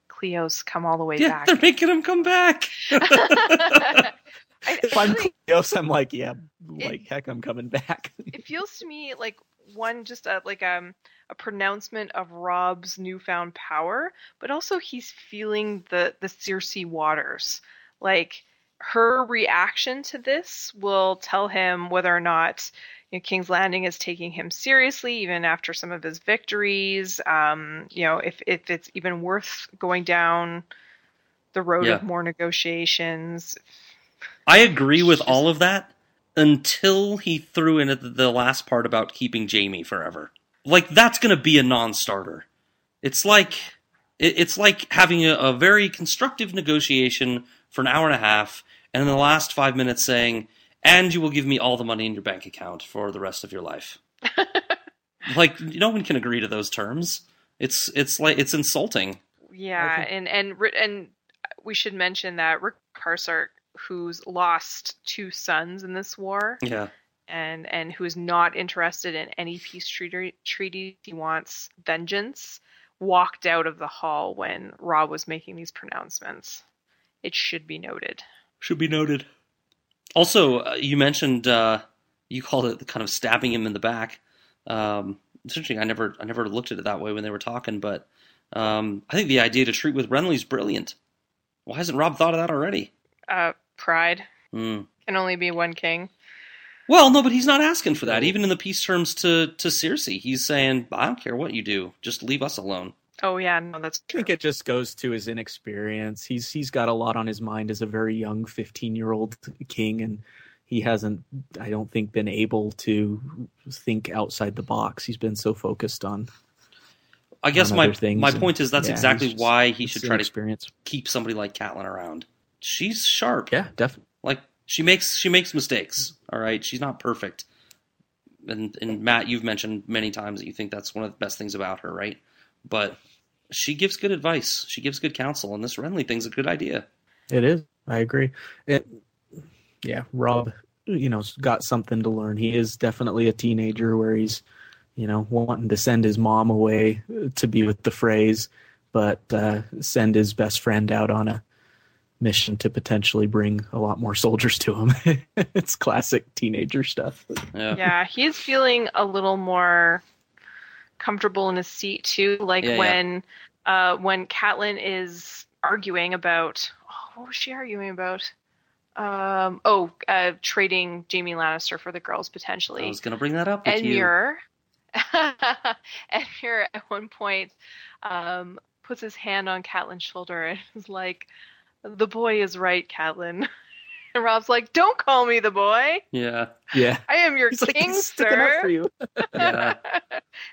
Cleos come all the way
yeah,
back.
they're making him come back.
I,
if
I
I'm
really-
Cleos, I'm like, yeah, like heck, I'm coming back.
it feels to me like one just a, like um a pronouncement of Robb's newfound power, but also he's feeling the the Cersei waters. Like her reaction to this will tell him whether or not you know, King's Landing is taking him seriously even after some of his victories. Um, you know, if if it's even worth going down the road
Yeah.
of more negotiations.
I agree with all of that until he threw in the- last part about keeping Jaime forever. Like that's going to be a non-starter. It's like it's like having a, a very constructive negotiation for an hour and a half, and in the last five minutes saying, "And you will give me all the money in your bank account for the rest of your life." like no one can agree to those terms. It's it's like it's insulting.
Yeah, and and and we should mention that Rickard Karstark, who's lost two sons in this war,
Yeah.
and and who is not interested in any peace treaty treaty, he wants vengeance, walked out of the hall when Robb was making these pronouncements. It should be noted.
Should be noted. Also, uh, you mentioned uh, you called it the kind of stabbing him in the back. Um, it's interesting. I never, I never looked at it that way when they were talking, but um, I think the idea to treat with Renly's brilliant. Why hasn't Robb thought of that already?
Uh, pride
Hmm.
can only be one king.
Well, no, but he's not asking for that. Even in the peace terms to to Cersei, he's saying, "I don't care what you do, just leave us alone."
Oh yeah, no, that's True.
I think it just goes to his inexperience. He's he's got a lot on his mind as a very young 15 year old king, and he hasn't, I don't think, been able to think outside the box. He's been so focused on.
I guess
on
my
other things
my
and-
point is that's
yeah,
exactly
just-
why he should try to
inexperience.
keep somebody like Catelyn around. She's sharp.
Yeah, definitely.
like she makes she makes mistakes all right she's not perfect and and matt you've mentioned many times that you think that's one of the best things about her right but she gives good advice she gives good counsel and this renly thing's a good idea
It is. I agree. It, yeah, Robb, you know, got something to learn. He is definitely a teenager where he's, you know, wanting to send his mom away to be with the Freys, but uh, send his best friend out on a mission to potentially bring a lot more soldiers to him. it's classic teenager stuff.
yeah
yeah, he's feeling a little more comfortable in his seat too. Like
Yeah, yeah.
when uh when Catelyn is arguing about oh, what was she arguing about? Um oh, uh trading Jaime Lannister for the girls potentially.
i was gonna bring that up with
And Edmure and Edmure at one point um puts his hand on Catelyn's shoulder and is like, The boy is right, Catelyn. And Robb's like, Don't call me the boy.
yeah
Yeah.
I am your
He's
king,
"He's sticking up
sir.
for you.
yeah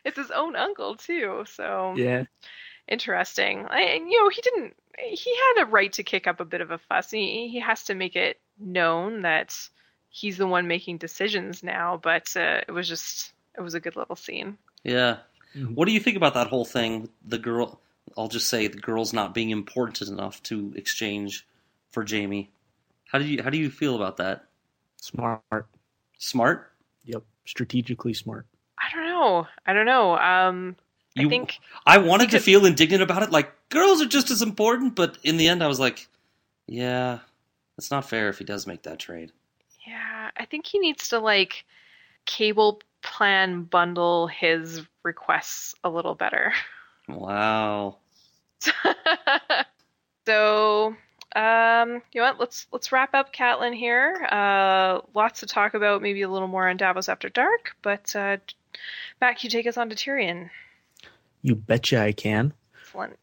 it's his own uncle too, so
Yeah.
interesting. And, you know, he didn't. He had a right to kick up a bit of a fuss. He, he has to make it known that he's the one making decisions now. But uh, it was just, it was a good little scene.
yeah what do you think about that whole thing the girl i'll just say the girl's not being important enough to exchange for jaime how do you how do you feel about that
Smart.
smart
Yep. Strategically smart.
I don't know. I don't know. Um, I
You-
think
I wanted to feel indignant about it, like girls are just as important, but in the end, I was like, yeah, it's not fair if he does make that trade.
Yeah, I think he needs to like cable plan bundle his requests a little better.
Wow.
so, um, you know what? Let's let's wrap up Catelyn here. Uh, lots to talk about. Maybe a little more on Davos after dark. But uh, Matt, can you take us on to Tyrion?
You betcha I can.
Excellent.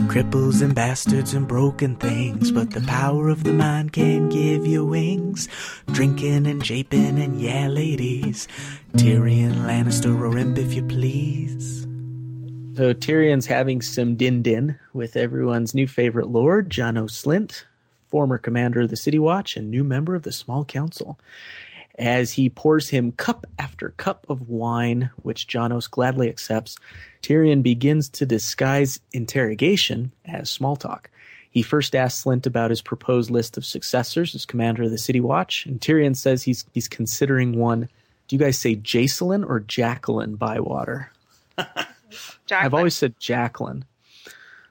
Cripples and bastards and broken things, but the power of the mind can give you wings. Drinking and japing and yeah, ladies. Tyrion Lannister or imp if you please.
So Tyrion's having some din din with everyone's new favorite lord, Janos Slint, former commander of the City Watch and new member of the Small Council. As he pours him cup after cup of wine, which Janos gladly accepts, Tyrion begins to disguise interrogation as small talk. He first asks Slint about his proposed list of successors as commander of the City Watch, and Tyrion says he's he's considering one. Do you guys say Jacelyn or Jacqueline Bywater?
Jack,
I've always said Jacqueline.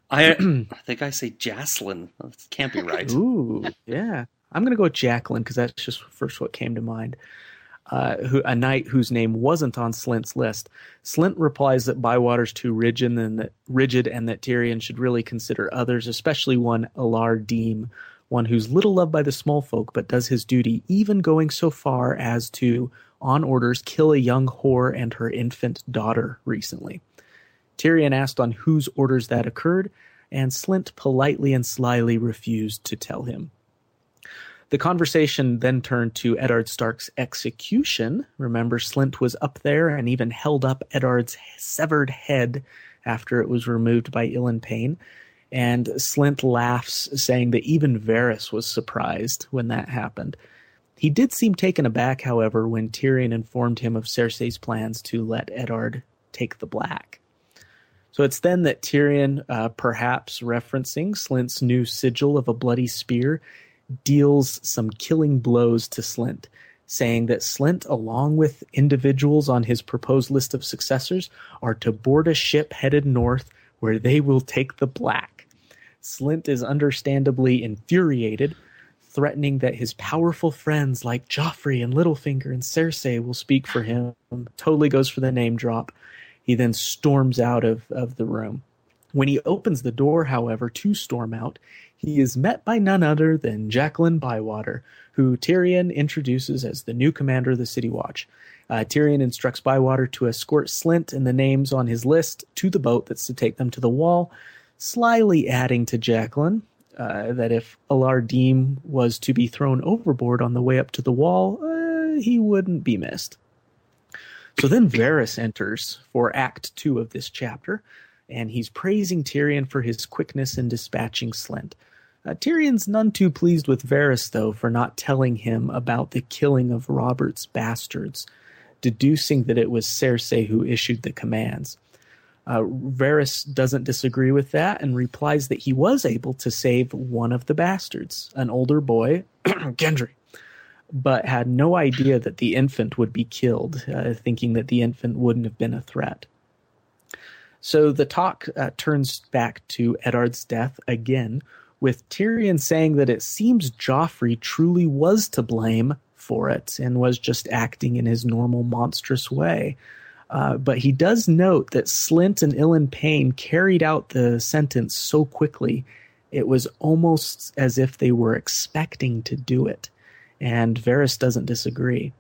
I, I think I say Jaslyn. That can't be right.
Ooh, yeah. I'm gonna go with Jacqueline because that's just first what came to mind. Uh, who a knight whose name wasn't on Slint's list. Slint replies that Bywater's too rigid and that rigid and that Tyrion should really consider others, especially one Allar Deem, one who's little loved by the small folk but does his duty, even going so far as to, on orders, kill a young whore and her infant daughter recently. Tyrion asked on whose orders that occurred, and Slint politely and slyly refused to tell him. The conversation then turned to Eddard Stark's execution. Remember, Slint was up there and even held up Eddard's severed head after it was removed by Ilyn Payne. And Slint laughs, saying that even Varys was surprised when that happened. He did seem taken aback, however, when Tyrion informed him of Cersei's plans to let Eddard take the black. So it's then that Tyrion, uh, perhaps referencing Slint's new sigil of a bloody spear, deals some killing blows to Slint, saying that Slint, along with individuals on his proposed list of successors, are to board a ship headed north where they will take the black. Slint is understandably infuriated, threatening that his powerful friends like Joffrey and Littlefinger and Cersei will speak for him. Totally goes for the name drop. He then storms out of, of the room. When he opens the door, however, to storm out, he is met by none other than Jacqueline Bywater, who Tyrion introduces as the new commander of the City Watch. Uh, Tyrion instructs Bywater to escort Slint and the names on his list to the boat that's to take them to the wall, slyly adding to Jacqueline uh, that if Allar Deem was to be thrown overboard on the way up to the wall, uh, he wouldn't be missed. So then Varys enters for Act Two of this chapter, and he's praising Tyrion for his quickness in dispatching Slint. Uh, Tyrion's none too pleased with Varys, though, for not telling him about the killing of Robert's bastards, deducing that it was Cersei who issued the commands. Uh, Varys doesn't disagree with that and replies that he was able to save one of the bastards, an older boy, Gendry, but had no idea that the infant would be killed, uh, thinking that the infant wouldn't have been a threat. So the talk uh, turns back to Eddard's death again, with Tyrion saying that it seems Joffrey truly was to blame for it and was just acting in his normal monstrous way. Uh, but he does note that Slint and Ilyn Payne carried out the sentence so quickly, it was almost as if they were expecting to do it. And Varys doesn't disagree.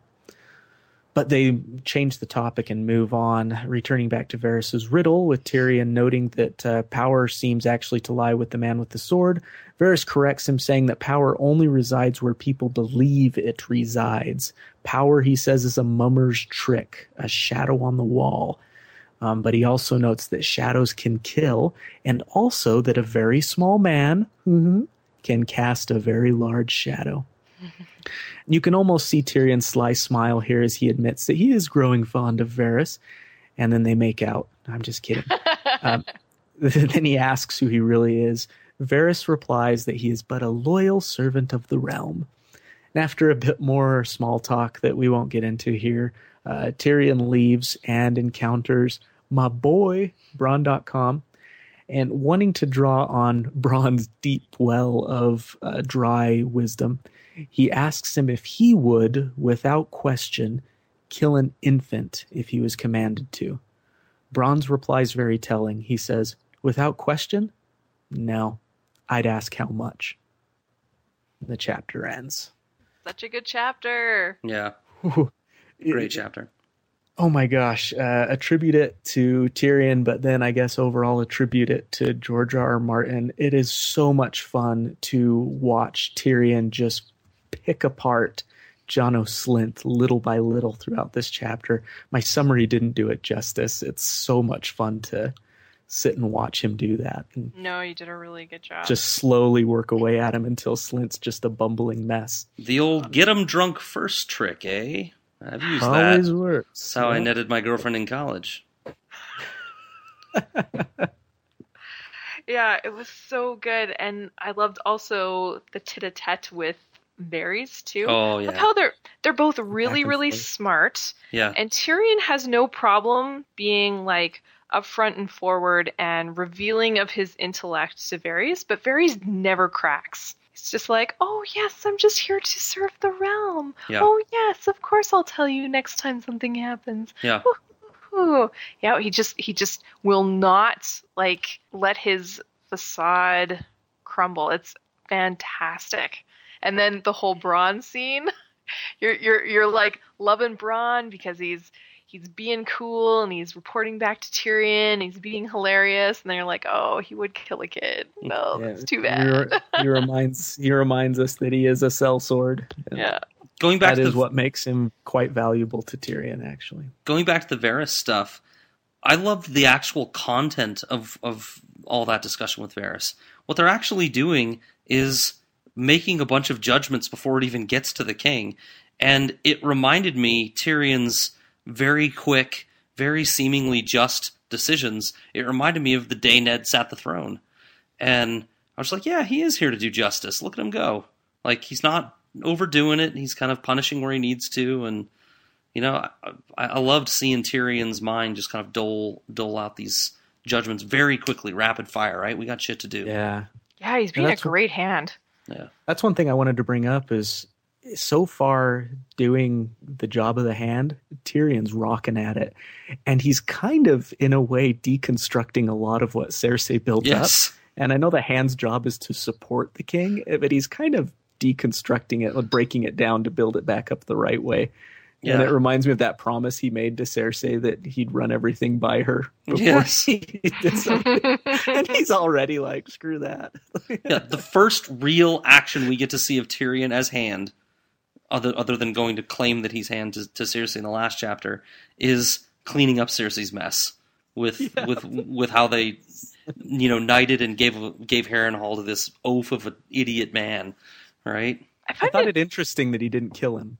But they change the topic and move on, returning back to Varys's riddle, with Tyrion noting that uh, power seems actually to lie with the man with the sword. Varys corrects him, saying that power only resides where people believe it resides. Power, he says, is a mummer's trick, a shadow on the wall. Um, but he also notes that shadows can kill, and also that a very small man mm-hmm, can cast a very large shadow. You can almost see Tyrion's sly smile here as he admits that he is growing fond of Varys, and then they make out. I'm just kidding. um, then he asks who he really is. Varys replies that he is but a loyal servant of the realm. And after a bit more small talk that we won't get into here, uh, Tyrion leaves and encounters my boy, Bronn.com, and wanting to draw on Bronn's deep well of uh, dry wisdom, he asks him if he would, without question, kill an infant if he was commanded to. Bronze replies very telling. He says, Without question? No. I'd ask how much. The chapter ends.
Such a good chapter.
Yeah. Great chapter.
Oh my gosh. Uh, attribute it to Tyrion, but then I guess overall attribute it to George R. R. Martin. It is so much fun to watch Tyrion just pick apart Janos Slint little by little throughout this chapter. My summary didn't do it justice. It's so much fun to sit and watch him do that and
No, you did a really good job.
just slowly work away at him until Slint's just a bumbling mess.
The old get him drunk first trick, eh? I've used
Always
that.
works.
That's how I netted my girlfriend in college.
Yeah, it was so good, and I loved also the tete-a-tete with Varys too.
Oh,
Love
yeah.
how they're they're both really really
forth.
smart,
Yeah.
and Tyrion has no problem being like upfront and forward and revealing of his intellect to Varys, but Varys never cracks. He's just like, "Oh yes, I'm just here to serve the realm.
Yeah.
Oh yes, of course I'll tell you next time something happens."
Yeah.
Yeah, he just he just will not like let his facade crumble. It's fantastic. And then the whole Bronn scene, you're you're you're like loving Bronn because he's he's being cool and he's reporting back to Tyrion. He's being hilarious, and then you're like, oh, he would kill a kid. No,
Yeah,
that's too bad.
re- he reminds he reminds us that he is a sellsword.
yeah.
Going back
That
to
is
the,
what makes him quite valuable to Tyrion, actually.
going back to the Varys stuff, I loved the actual content of of all that discussion with Varys. What they're actually doing is making a bunch of judgments before it even gets to the king, and it reminded me Tyrion's very quick, very seemingly just decisions. It reminded me of the day Ned sat the throne, and I was like, yeah, he is here to do justice. Look at him go. Like he's not overdoing it. He's kind of punishing where he needs to, and you know, I, I I loved seeing Tyrion's mind just kind of dole dole out these judgments very quickly, rapid fire. Right, we got shit to do.
Yeah.
Yeah, he's being a
that's what-
great hand.
Yeah.
That's one thing I wanted to bring up is so far doing the job of the hand, Tyrion's rocking at it. And he's kind of, in a way, deconstructing a lot of what Cersei built
Yes.
up. And I know the hand's job is to support the king, eh, but he's kind of deconstructing it, breaking it down to build it back up the right way. And
Yeah.
it reminds me of that promise he made to Cersei that he'd run everything by her before
Yes.
he did something. and he's already like, screw that.
yeah, the first real action we get to see of Tyrion as Hand, other other than going to claim that he's Hand to, to Cersei in the last chapter, is cleaning up Cersei's mess with with with how they, you know, knighted and gave gave Harrenhal to this oaf of an idiot man, right?
I
I thought
it
it interesting that he didn't kill him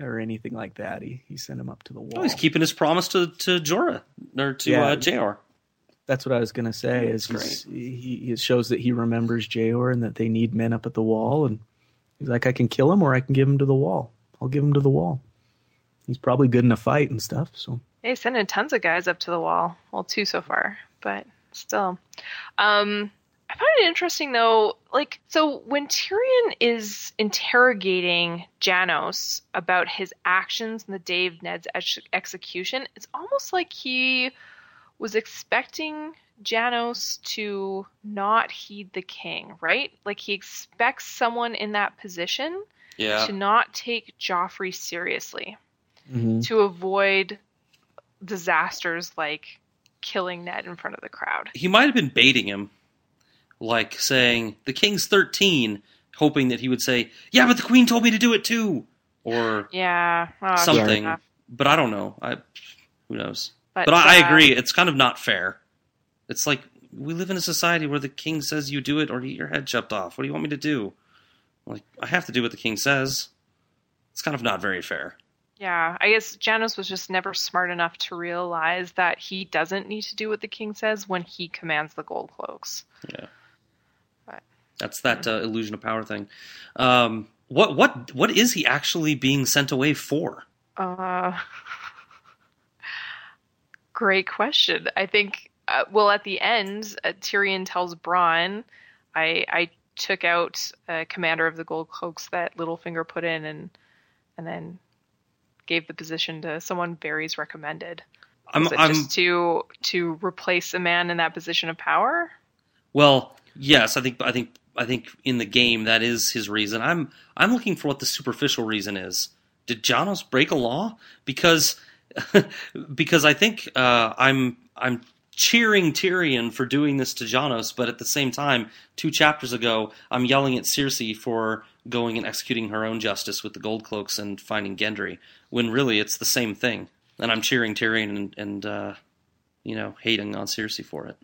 or anything like that. He he sent him up to the wall.
Oh, he's keeping his promise to to Jorah or to
Yeah.
uh, Jeor.
That's what I was gonna say. Is
That's
he's- he it shows that he remembers Jeor and that they need men up at the wall. And he's like, I can kill him or I can give him to the wall. I'll give him to the wall. He's probably good in a fight and stuff. So
They sending tons of guys up to the wall. Well, two so far, but still. Um, I find it interesting though. Like, so when Tyrion is interrogating Janos about his actions on the day of Ned's ex- execution, it's almost like he was expecting Janos to not heed the king, right? Like he expects someone in that position
Yeah,
to not take Joffrey seriously
Mm-hmm.
to avoid disasters like killing Ned in front of the crowd.
he might have been baiting him, like saying the king's thirteen, hoping that he would say, "Yeah, but the queen told me to do it too," or
Yeah, oh,
something. But I don't know. I who knows.
But,
But, I, I
uh,
agree. It's kind of not fair. It's like we live in a society where the king says you do it or get your head chopped off. What do you want me to do? Like I have to do what the king says. It's kind of not very fair.
Yeah, I guess Janos was just never smart enough to realize that he doesn't need to do what the king says when he commands the gold cloaks.
Yeah.
But-
That's that uh, illusion of power thing. Um, what what what is he actually being sent away for?
Uh, great question. I think, uh, well, at the end, uh, Tyrion tells Bronn, I, I took out a commander of the Gold Cloaks that Littlefinger put in and and then gave the position to someone Varys recommended.
I'm
Was it
I'm
just to to replace a man in that position of power?
Well, yes, I think I think I think in the game that is his reason. I'm I'm looking for what the superficial reason is. Did Janos break a law? Because because I think uh, I'm I'm cheering Tyrion for doing this to Janos, but at the same time, two chapters ago, I'm yelling at Cersei for going and executing her own justice with the Gold Cloaks and finding Gendry, when really it's the same thing. And I'm cheering Tyrion and, and uh, you know hating on Cersei for it.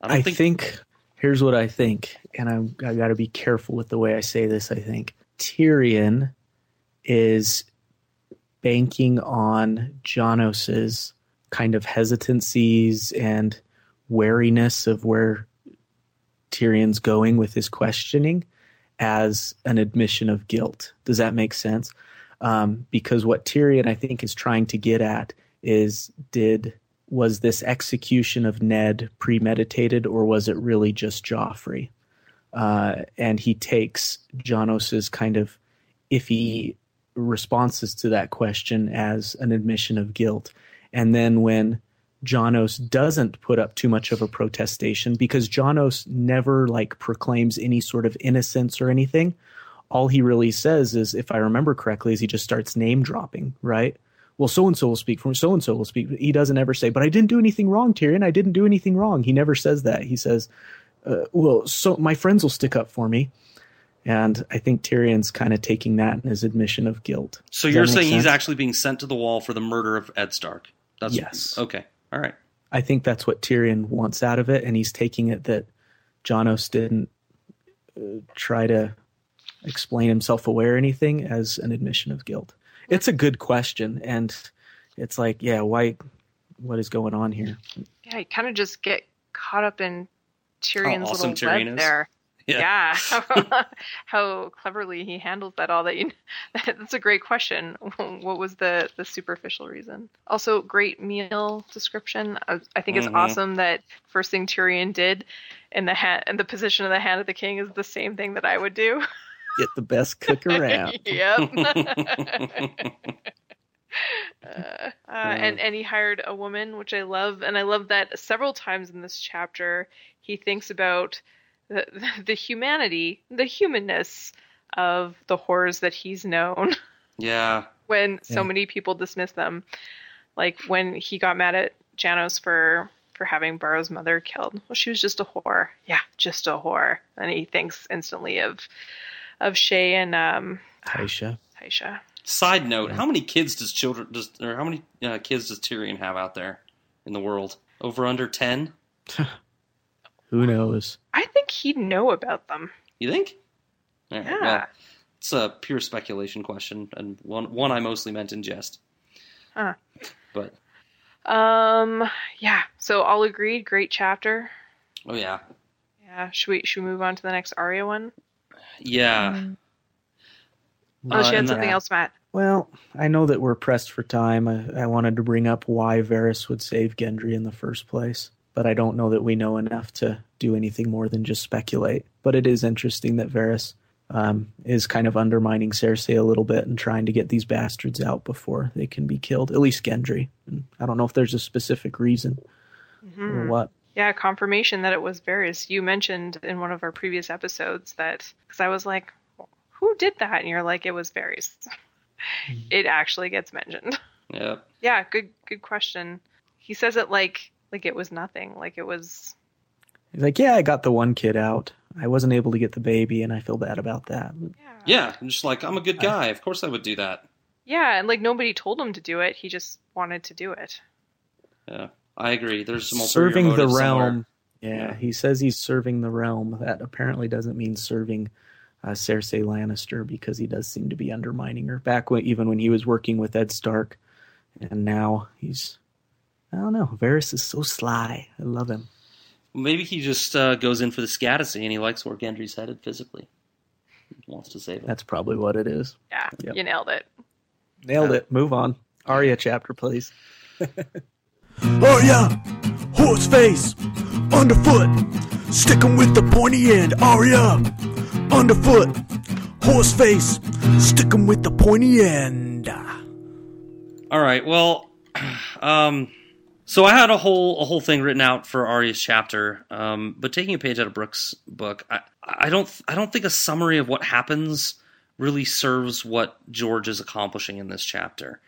I don't
I
think,
think, here's what I think, and I'm, I got to be careful with the way I say this. I think Tyrion is banking on Janos's kind of hesitancies and wariness of where Tyrion's going with his questioning as an admission of guilt. Does that make sense? Um, because what Tyrion, I think, is trying to get at is did was this execution of Ned premeditated or was it really just Joffrey? Uh, and he takes Janos's kind of iffy responses to that question as an admission of guilt. And then when Janos doesn't put up too much of a protestation because Janos never like proclaims any sort of innocence or anything. All he really says is, if I remember correctly, is he just starts name dropping, right? Well, so and so will speak for so and so will speak. He doesn't ever say, "But I didn't do anything wrong, Tyrion. I didn't do anything wrong." He never says that. He says, uh, "Well, so my friends will stick up for me." And I think Tyrion's kind of taking that in his admission of guilt.
So
Does
you're saying he's actually being sent to the wall for the murder of Ed Stark? That's
Yes.
Okay. All right.
I think that's what Tyrion wants out of it, and he's taking it that Janos didn't uh, try to explain himself away or anything as an admission of guilt. It's a good question, and it's like, yeah, why? What is going on here?
Yeah, you kind of just get caught up in Tyrion's
awesome
little
Tyrion
web
is.
there.
Yeah.
Yeah, how cleverly he handles that. All that you. That's a great question. What was the the superficial reason? Also, great meal description. I, I think it's
Mhm.
awesome that first thing Tyrion did in the hand and the position of the hand of the king is the same thing that I would do.
Get the best cook around.
yep. Uh, uh, and and he hired a woman, which I love, and I love that several times in this chapter he thinks about the the humanity, the humanness of the horrors that he's known
yeah.
when so
Yeah.
many people dismiss them, like when he got mad at Janos for for having Barra's mother killed. Well, she was just a whore. Yeah, just a whore. And he thinks instantly of of Shae and um
Tysha.
Tysha.
Side note: How many kids does children does or how many uh, kids does Tyrion have out there in the world? Over under ten?
Who knows?
I think he'd know about them.
You think? All right,
Yeah.
Well, it's a pure speculation question, and one one I mostly meant in jest.
Huh.
But
Um yeah, so all agreed, great chapter.
oh yeah,
Yeah, should we should we move on to the next Arya one?
yeah.
Oh, she
Uh,
had
and
something
yeah.
else, Matt.
Well, I know that we're pressed for time. I, I wanted to bring up why Varys would save Gendry in the first place, but I don't know that we know enough to do anything more than just speculate. But it is interesting that Varys um, is kind of undermining Cersei a little bit and trying to get these bastards out before they can be killed. At least Gendry. And I don't know if there's a specific reason or what.
Yeah, confirmation that it was Varys. You mentioned in one of our previous episodes that because I was like, who did that? And you're like, it was Varys. it actually gets mentioned.
Yeah.
Yeah, good good question. He says it like like it was nothing, like it was
He's like, yeah, I got the one kid out. I wasn't able to get the baby, and I feel bad about that.
Yeah, I'm just like I'm a good guy. Of course I would do that.
yeah, and like nobody told him to do it. He just wanted to do it.
Yeah, I agree. There's some
serving the
motive somewhere.
realm. Yeah, he says he's serving the realm. That apparently doesn't mean serving uh, Cersei Lannister because he does seem to be undermining her. Back when, even when he was working with Ed Stark, and now he's, I don't know. Varys is so sly. I love him.
Maybe he just uh, goes in for the scadacy and he likes where Gendry's headed physically. He wants to save him.
That's probably what it is.
Yeah,
Yep.
you nailed it.
Nailed it. Move on. Arya chapter, please.
Oh yeah, horse face, underfoot, sticking with the pointy end. Arya, underfoot, horse face, sticking with the pointy end.
All right. Well, um, so I had a whole a whole thing written out for Arya's chapter, um, but taking a page out of Brooks' book, I, I don't I don't think a summary of what happens really serves what George is accomplishing in this chapter,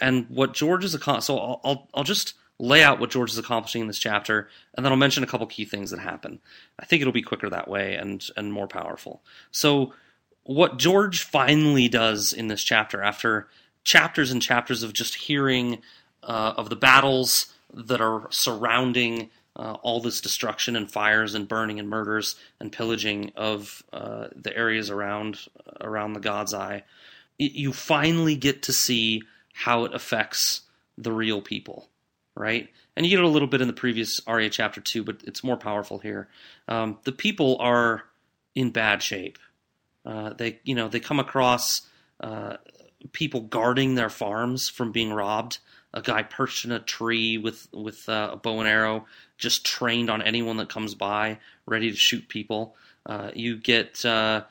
and what George is accomplishing. So I'll, I'll I'll just lay out what George is accomplishing in this chapter, and then I'll mention a couple key things that happen. I think it'll be quicker that way and and more powerful. So what George finally does in this chapter, after chapters and chapters of just hearing uh, of the battles that are surrounding uh, all this destruction and fires and burning and murders and pillaging of uh, the areas around around the God's Eye, y- you finally get to see how it affects the real people, right? And you get it a little bit in the previous Arya chapter two, but it's more powerful here. Um, the people are in bad shape. Uh, they, you know, they come across uh, people guarding their farms from being robbed. A guy perched in a tree with with uh, a bow and arrow, just trained on anyone that comes by, ready to shoot people. Uh, you get, uh,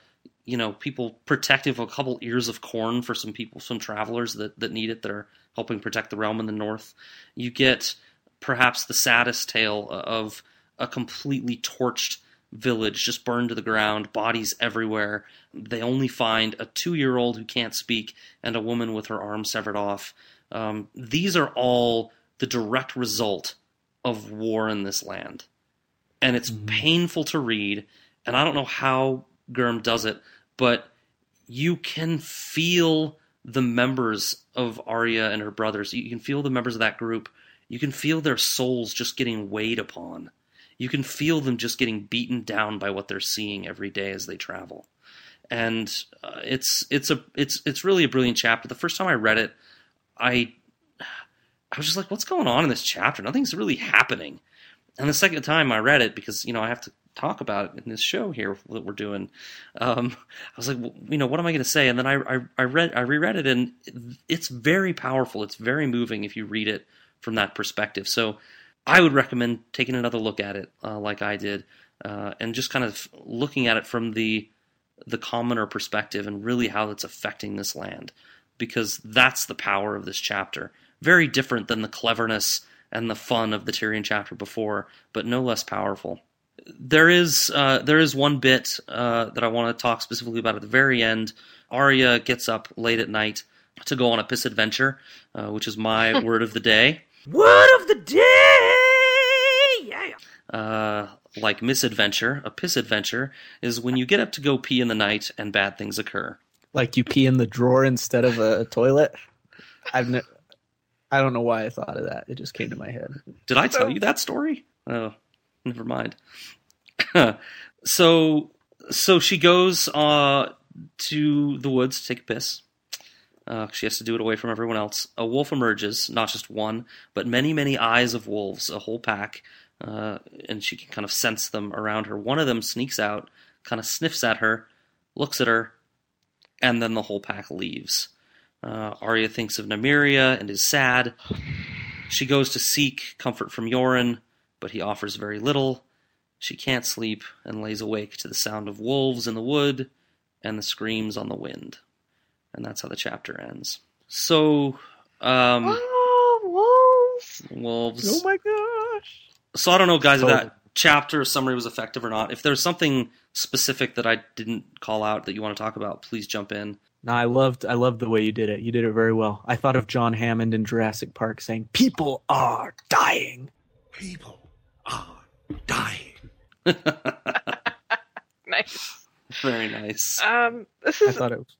you know, people protective a couple ears of corn for some people, some travelers that that need it, that are helping protect the realm in the north. You get perhaps the saddest tale of a completely torched village just burned to the ground, bodies everywhere. They only find a two year old who can't speak and a woman with her arm severed off. Um, these are all the direct result of war in this land. And it's painful to read. And I don't know how Gurm does it, but you can feel the members of Arya and her brothers. You can feel the members of that group. You can feel their souls just getting weighed upon. You can feel them just getting beaten down by what they're seeing every day as they travel. And uh, it's it's a it's it's really a brilliant chapter. The first time I read it, I I was just like, what's going on in this chapter? Nothing's really happening. And the second time I read it, because you know I have to talk about it in this show here that we're doing, um, I was like, well, you know, what am I going to say? And then I, I I read I reread it, and it's very powerful. It's very moving if you read it from that perspective. So I would recommend taking another look at it, uh, like I did, uh, and just kind of looking at it from the the commoner perspective and really how it's affecting this land, because that's the power of this chapter. Very different than the cleverness and the fun of the Tyrion chapter before, but no less powerful. There is uh, there is one bit uh, that I want to talk specifically about at the very end. Arya gets up late at night to go on a piss adventure, uh, which is my word of the day.
Word of the day! Yeah.
Uh, like misadventure, a piss adventure is when you get up to go pee in the night and bad things occur.
Like you pee in the drawer instead of a toilet. I've ne- I don't know why I thought of that. It just came to my head.
Did I tell you that story? Oh, never mind. so, so she goes uh, to the woods to take a piss. Uh, she has to do it away from everyone else. A wolf emerges, not just one, but many, many eyes of wolves, a whole pack, uh, and she can kind of sense them around her. One of them sneaks out, kind of sniffs at her, looks at her, and then the whole pack leaves. Uh, Arya thinks of Nymeria and is sad. She goes to seek comfort from Yoren, but he offers very little. She can't sleep and lays awake to the sound of wolves in the wood and the screams on the wind. And that's how the chapter ends. So, um,
Oh, wolves!
wolves.
Oh my gosh.
So I don't know, guys, if that chapter summary was effective or not. If there's something specific that I didn't call out that you want to talk about, please jump in.
No, I loved I loved the way you did it. You did it very well. I thought of John Hammond in Jurassic Park saying, "People are dying."
People are dying.
Nice.
Very nice.
Um, this
I
is
thought it was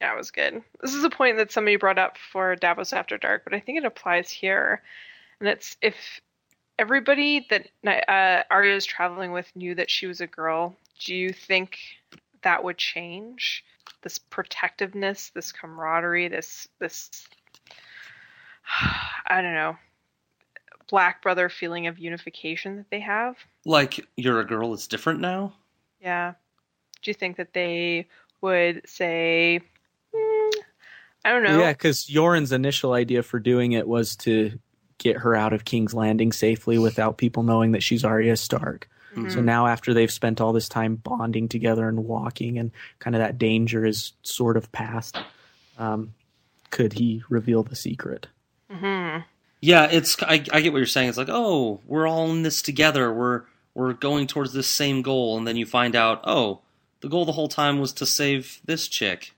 yeah, it was good. This is a point that somebody brought up for Davos After Dark, but I think it applies here, and it's if everybody that uh, Arya is traveling with knew that she was a girl, do you think that would change this protectiveness, this camaraderie, this this I don't know, black brother feeling of unification that they have?
Like you're a girl, it's different now.
Yeah. Do you think that they would say, "Hmm, I don't know.
Yeah, because Yoren's initial idea for doing it was to get her out of King's Landing safely without people knowing that she's Arya Stark. So now, after they've spent all this time bonding together and walking, and kind of that danger is sort of past, um, could he reveal the secret?
Mm-hmm.
Yeah, it's I, I get what you're saying. It's like, oh, we're all in this together. We're we're going towards this same goal, and then you find out, oh, the goal the whole time was to save this chick.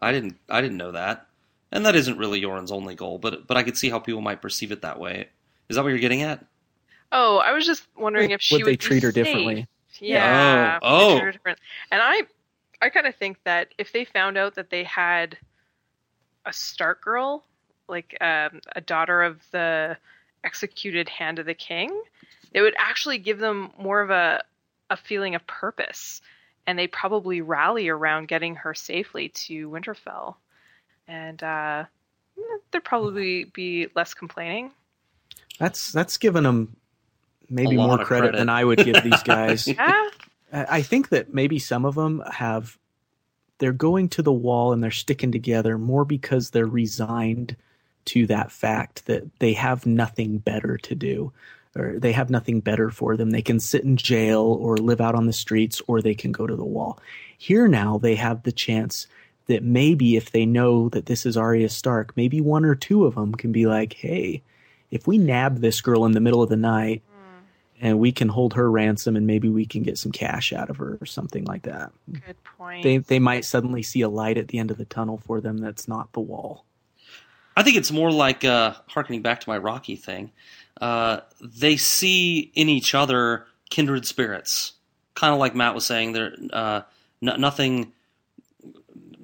I didn't I didn't know that, and that isn't really Yoren's only goal. But but I could see how people might perceive it that way. Is that what you're getting at?
Oh, I was just wondering if she
Would they
be
treat her
safe.
differently?
Yeah.
Oh, oh.
different. And I, I kind of think that if they found out that they had a Stark girl, like um, a daughter of the executed Hand of the King, it would actually give them more of a a feeling of purpose, and they'd probably rally around getting her safely to Winterfell, and uh, there'd probably be less complaining.
That's that's giving them maybe more credit,
credit.
than I would give these guys.
Yeah.
I I think that maybe some of them have they're going to the wall and they're sticking together more because they're resigned to that fact that they have nothing better to do or they have nothing better for them. They can sit in jail or live out on the streets or they can go to the wall. Here now they have the chance that maybe if they know that this is Arya Stark, maybe one or two of them can be like, "Hey, if we nab this girl in the middle of the night and we can hold her ransom and maybe we can get some cash out of her or something like that.
Good point.
They they might suddenly see a light at the end of the tunnel for them that's not the wall.
I think it's more like uh, harkening back to my Rocky thing. Uh, they see in each other kindred spirits, kind of like Matt was saying. They're uh, n- nothing.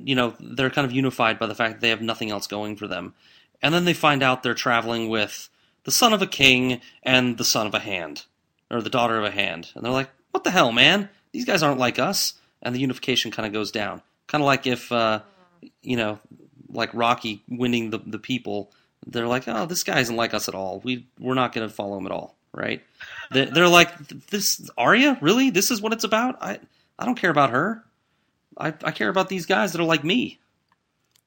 You know, they're kind of unified by the fact that they have nothing else going for them, and then they find out they're traveling with the son of a king and the son of a hand, or the daughter of a hand, and they're like, "What the hell, man? These guys aren't like us." And the unification kind of goes down, kind of like if uh, you know, like Rocky winning the the people, they're like, oh, this guy isn't like us at all. We we're not going to follow him at all, right? They're, they're like, this Arya, really? This is what it's about? I I don't care about her. I I care about these guys that are like me.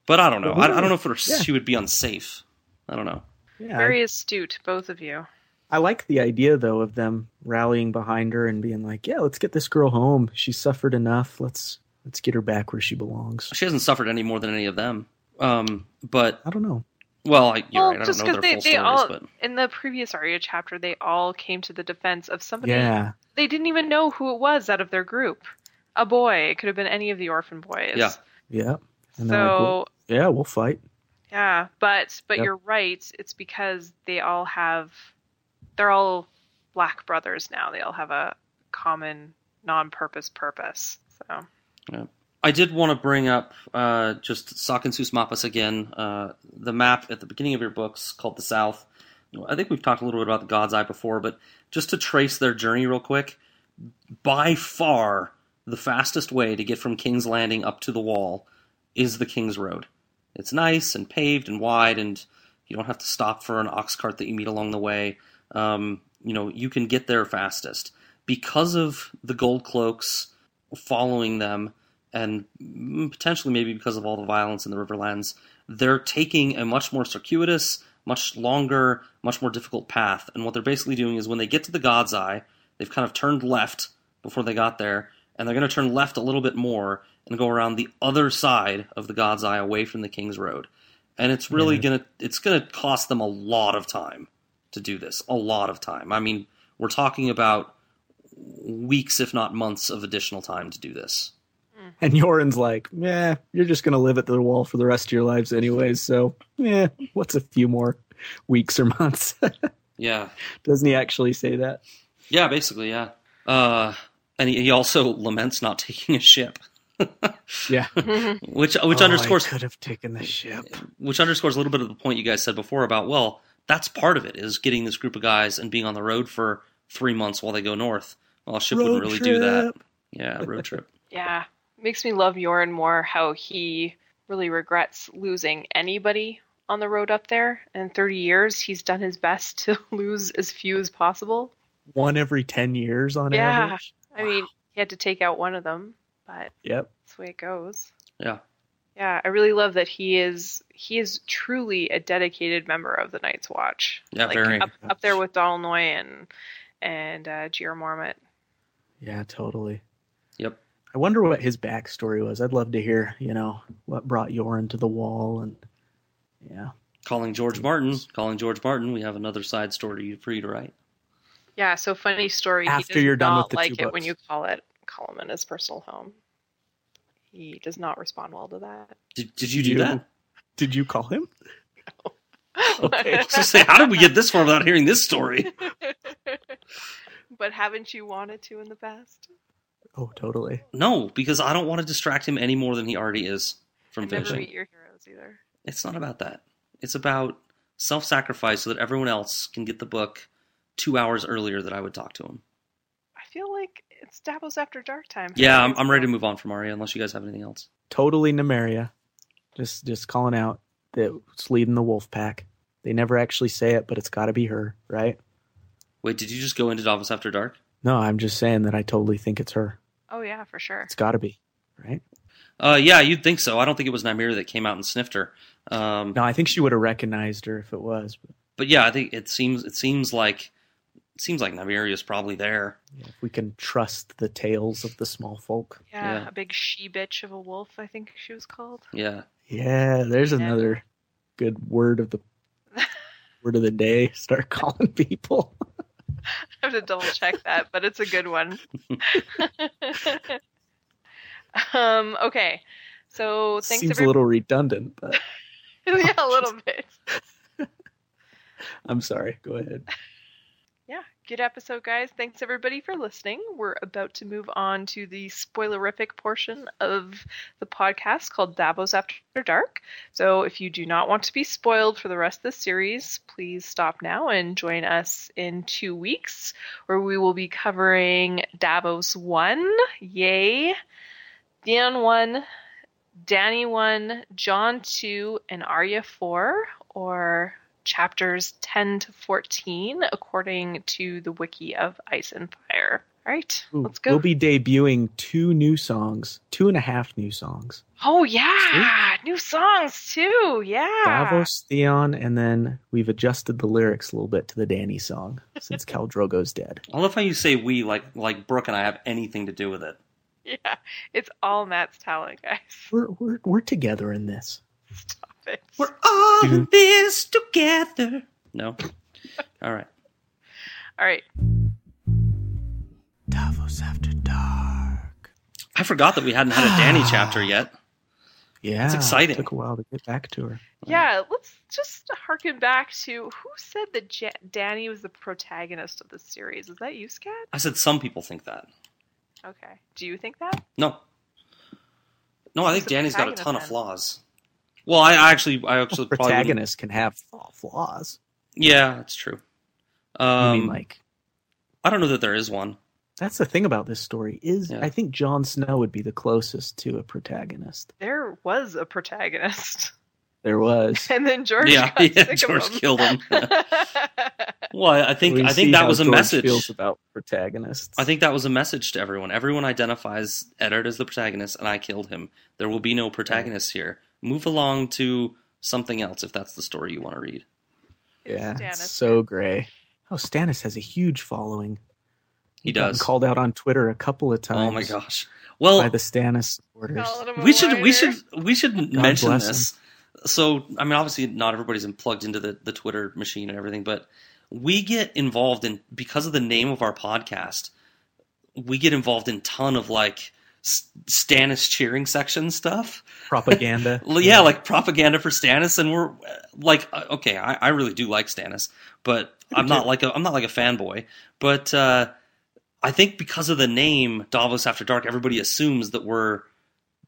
But I don't know. I, I don't know if her,
Yeah.
she would be unsafe. I don't know.
Yeah,
Very astute, both of you.
I like the idea though of them rallying behind her and being like, "Yeah, let's get this girl home. She suffered enough. Let's let's get her back where she belongs."
She hasn't suffered any more than any of them. Um, but
I don't know.
well, I, you're
well,
right. I
just
don't know
because
their
they,
full
they
stories,
all
but
in the previous Arya chapter, they all came to the defense of somebody.
Yeah,
They didn't even know who it was out of their group. A boy. It could have been any of the orphan boys.
Yeah.
yeah. And they're like,
So
well, yeah, we'll fight.
yeah, but but
Yep.
you're right. It's because they all have. They're all black brothers now. They all have a common non-purpose purpose. So
I did want to bring up uh, just Sakensus Mapas again. Uh, the map at the beginning of your books called the South. I think we've talked a little bit about the God's Eye before, but just to trace their journey real quick, by far the fastest way to get from King's Landing up to the wall is the King's Road. It's nice and paved and wide, and you don't have to stop for an ox cart that you meet along the way. Um, you know, you can get there fastest because of the gold cloaks following them and potentially maybe because of all the violence in the Riverlands, they're taking a much more circuitous, much longer, much more difficult path. And what they're basically doing is when they get to the God's Eye, they've kind of turned left before they got there, and they're going to turn left a little bit more and go around the other side of the God's Eye away from the King's Road. And it's really
Yeah.
gonna it's gonna cost them a lot of time to do this. A lot of time. I mean, we're talking about weeks, if not months, of additional time to do this.
And Yoren's like, "Yeah, you're just gonna live at the wall for the rest of your lives, anyways. So, yeah, what's a few more weeks or months?"
Yeah,
Doesn't he actually say that?
yeah, basically, yeah. Uh, and he, he also laments not taking a ship,
Yeah.
which which
Oh,
underscores
I could have taken the ship.
which underscores a little bit of the point you guys said before about well, that's part of it is getting this group of guys and being on the road for three months while they go north. Well, a ship wouldn't
Road
really do that. Yeah, road trip.
yeah, makes me love Yoren more. How he really regrets losing anybody on the road up there. In 30 years, he's done his best to lose as few as possible.
One every ten years on
Yeah.
average.
I mean, he had to take out one of them, but
Yep.
that's the way it goes.
Yeah.
Yeah, I really love that he is he is truly a dedicated member of the Night's Watch.
Yeah,
like,
very.
up, up there with Donal Noye and and uh, Jeor Mormont.
Yeah, totally.
Yep.
I wonder what his backstory was. I'd love to hear, you know, what brought Yoren to the wall and yeah.
Calling George Martin. Calling George Martin. We have another side story for you to write.
Yeah, so funny story.
After
he
you're done with the
like
two
it when you call it call him in his personal home. He does not respond well to that.
Did, did you do that?
Did you call him? Okay.
I say, how did we get this far without hearing this story?
but haven't you wanted to in the past?
Oh, totally.
No, because I don't want to distract him any more than he already is from
And never
finishing.
meet your heroes either.
It's not about that. It's about self-sacrifice so that everyone else can get the book two hours earlier that I would talk to him.
I feel like it's Davos after dark time.
Yeah, I'm, I'm ready to move on from Arya unless you guys have anything else.
Totally Nymeria. Just just calling out that it's leading the wolf pack. They never actually say it, but it's got to be her, right?
Wait, did you just go into Davos After Dark?
No, I'm just saying that I totally think it's her.
Oh yeah, for sure.
It's got to be, right?
Uh, yeah, you'd think so. I don't think it was Nymeria that came out and sniffed her. Um,
No, I think she would have recognized her if it was. But
but yeah, I think it seems it seems like it seems like Nymeria is probably there.
yeah, if we can trust the tales of the small folk.
Yeah,
Yeah.
a big she bitch of a wolf, I think she was called.
Yeah,
Yeah, there's
Yeah.
another good word of the word of the day. Start calling people.
I have to double check that, but it's a good one. um, okay. So thanks
Seems
every-
a little redundant, but
yeah, a little bit.
I'm sorry. Go ahead.
Good episode, guys. Thanks everybody for listening. We're about to move on to the spoilerific portion of the podcast called Davos After Dark. So if you do not want to be spoiled for the rest of the series, please stop now and join us in two weeks where we will be covering Davos 1, Yay, Theon 1, Dany 1, Jon 2, and Arya 4, or chapters 10 to 14 according to the wiki of Ice and Fire. All right,
Ooh,
let's go.
We'll be debuting two new songs, two and a half new songs.
oh yeah, new songs too. Yeah.
Davos, Theon, and then we've adjusted the lyrics a little bit to the Dany song since Khal Drogo's dead.
I love how you say we like like Brooke and I have anything to do with it.
Yeah, it's all Matt's talent, guys.
We're we're we're together in this.
Stop it.
We're all in
mm-hmm.
this together. No. All right.
All right.
Davos after dark.
I forgot that we hadn't had a Dany chapter yet.
Yeah,
It's exciting.
It Took a while to get back to her.
Yeah, let's just harken back to who said that Ja- Dany was the protagonist of the series. Is that you, Scat?
I said some people think that.
Okay. Do you think that?
No. No, I think Dany's got a
protagonist
ton of flaws. Well, I, I actually, I actually probably wouldn't-
Protagonists can have flaws.
Yeah, that's true. Um,
I mean, like
I don't know that there is one.
that's the thing about this story is
Yeah.
I think Jon Snow would be the closest to a protagonist.
There was a protagonist.
There was.
And then George
Yeah,
got
yeah,
sick
George
of him.
killed him. Well, I I think
We
I think that was a
George
message.
Feels about protagonists.
I think that was a message to everyone. Everyone identifies Eddard as the protagonist, and I killed him. There will be no protagonists here. Move along to something else if that's the story you want to read.
yeah,
Stannis.
it's so gray. Oh, Stannis has a huge following.
He
gotten
does.
Called out on Twitter a couple of times.
Oh my gosh. Well,
by the Stannis supporters.
Calling him a
we should we should we should mention
bless
this. So I mean, obviously, not everybody's plugged into the the Twitter machine and everything, but we get involved in because of the name of our podcast. We get involved in ton of like Stannis cheering section stuff.
Propaganda.
Well, yeah, like propaganda for Stannis, and we're like, uh, okay, I, I really do like Stannis, but I'm not like a I'm not like a fanboy. But uh, I think because of the name Davos After Dark, everybody assumes that we're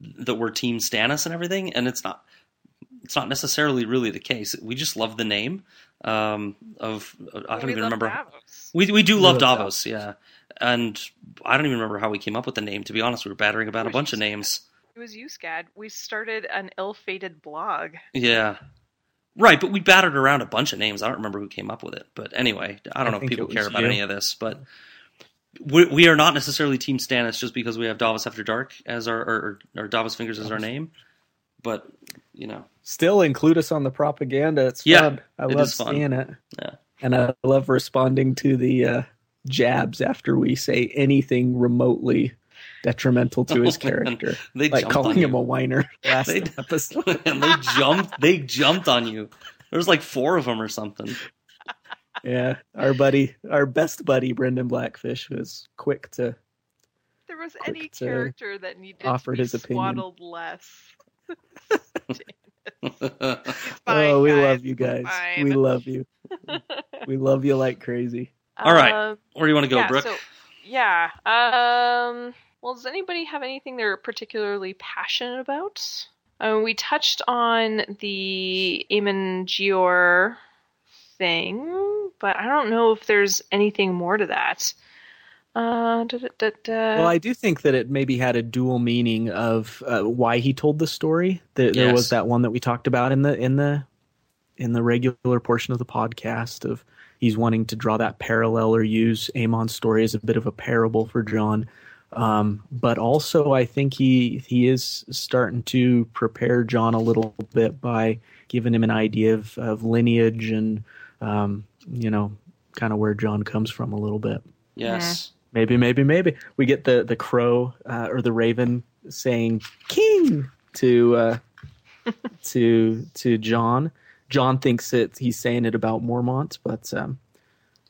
that we're Team Stannis and everything, and it's not. It's not necessarily really the case. We just love the name um, of. I don't
We
even remember.
Davos.
We we do
We
love
love
Davos, yeah, and I don't even remember how we came up with the name. To be honest, we were battering about a
Where's
bunch of names.
It was you, Scad. We started an ill-fated blog.
Yeah. Right, but we battered around a bunch of names. I don't remember who came up with it. But anyway, I don't
I
know if people care about
you.
any of this, but we, we are not necessarily Team Stannis just because we have Davos After Dark as our, or, or Davos Fingers as our name. But, you know,
Still include us on the propaganda. It's
Yeah,
fun. I
it
love
is fun.
seeing it.
Yeah.
And I love responding to the uh, jabs after we say anything remotely detrimental to his
Oh,
character.
They
like calling him a whiner last
They-
episode.
and they jumped, they jumped on you. There was like four of them or something.
yeah. Our buddy, our best buddy, Brendan Blackfish, was quick to
there was
Quick
any character that needed
offer
to be
his opinion.
swaddled less.
All
Fine,
oh, we
guys.
love you guys.
Fine.
We love you. we love you like crazy.
All right.
Um,
Where do you want to go,
yeah,
Brooke?
So, yeah. Um, well, does anybody have anything they're particularly passionate about? Uh, we touched on the Aemon Jeor thing, but I don't know if there's anything more to that. Uh, da, da, da, da.
Well, I do think that it maybe had a dual meaning of uh, why he told the story. There, there was that one that we talked about in the in the in the regular portion of the podcast of he's wanting to draw that parallel or use Aemon's story as a bit of a parable for Jon. Um, but also, I think he he is starting to prepare Jon a little bit by giving him an idea of, of lineage and um, you know kind of where Jon comes from a little bit.
yes.
Maybe, maybe, maybe we get the the crow uh, or the raven saying "king" to uh, to to Jon. Jon thinks it he's saying it about Mormont, but um,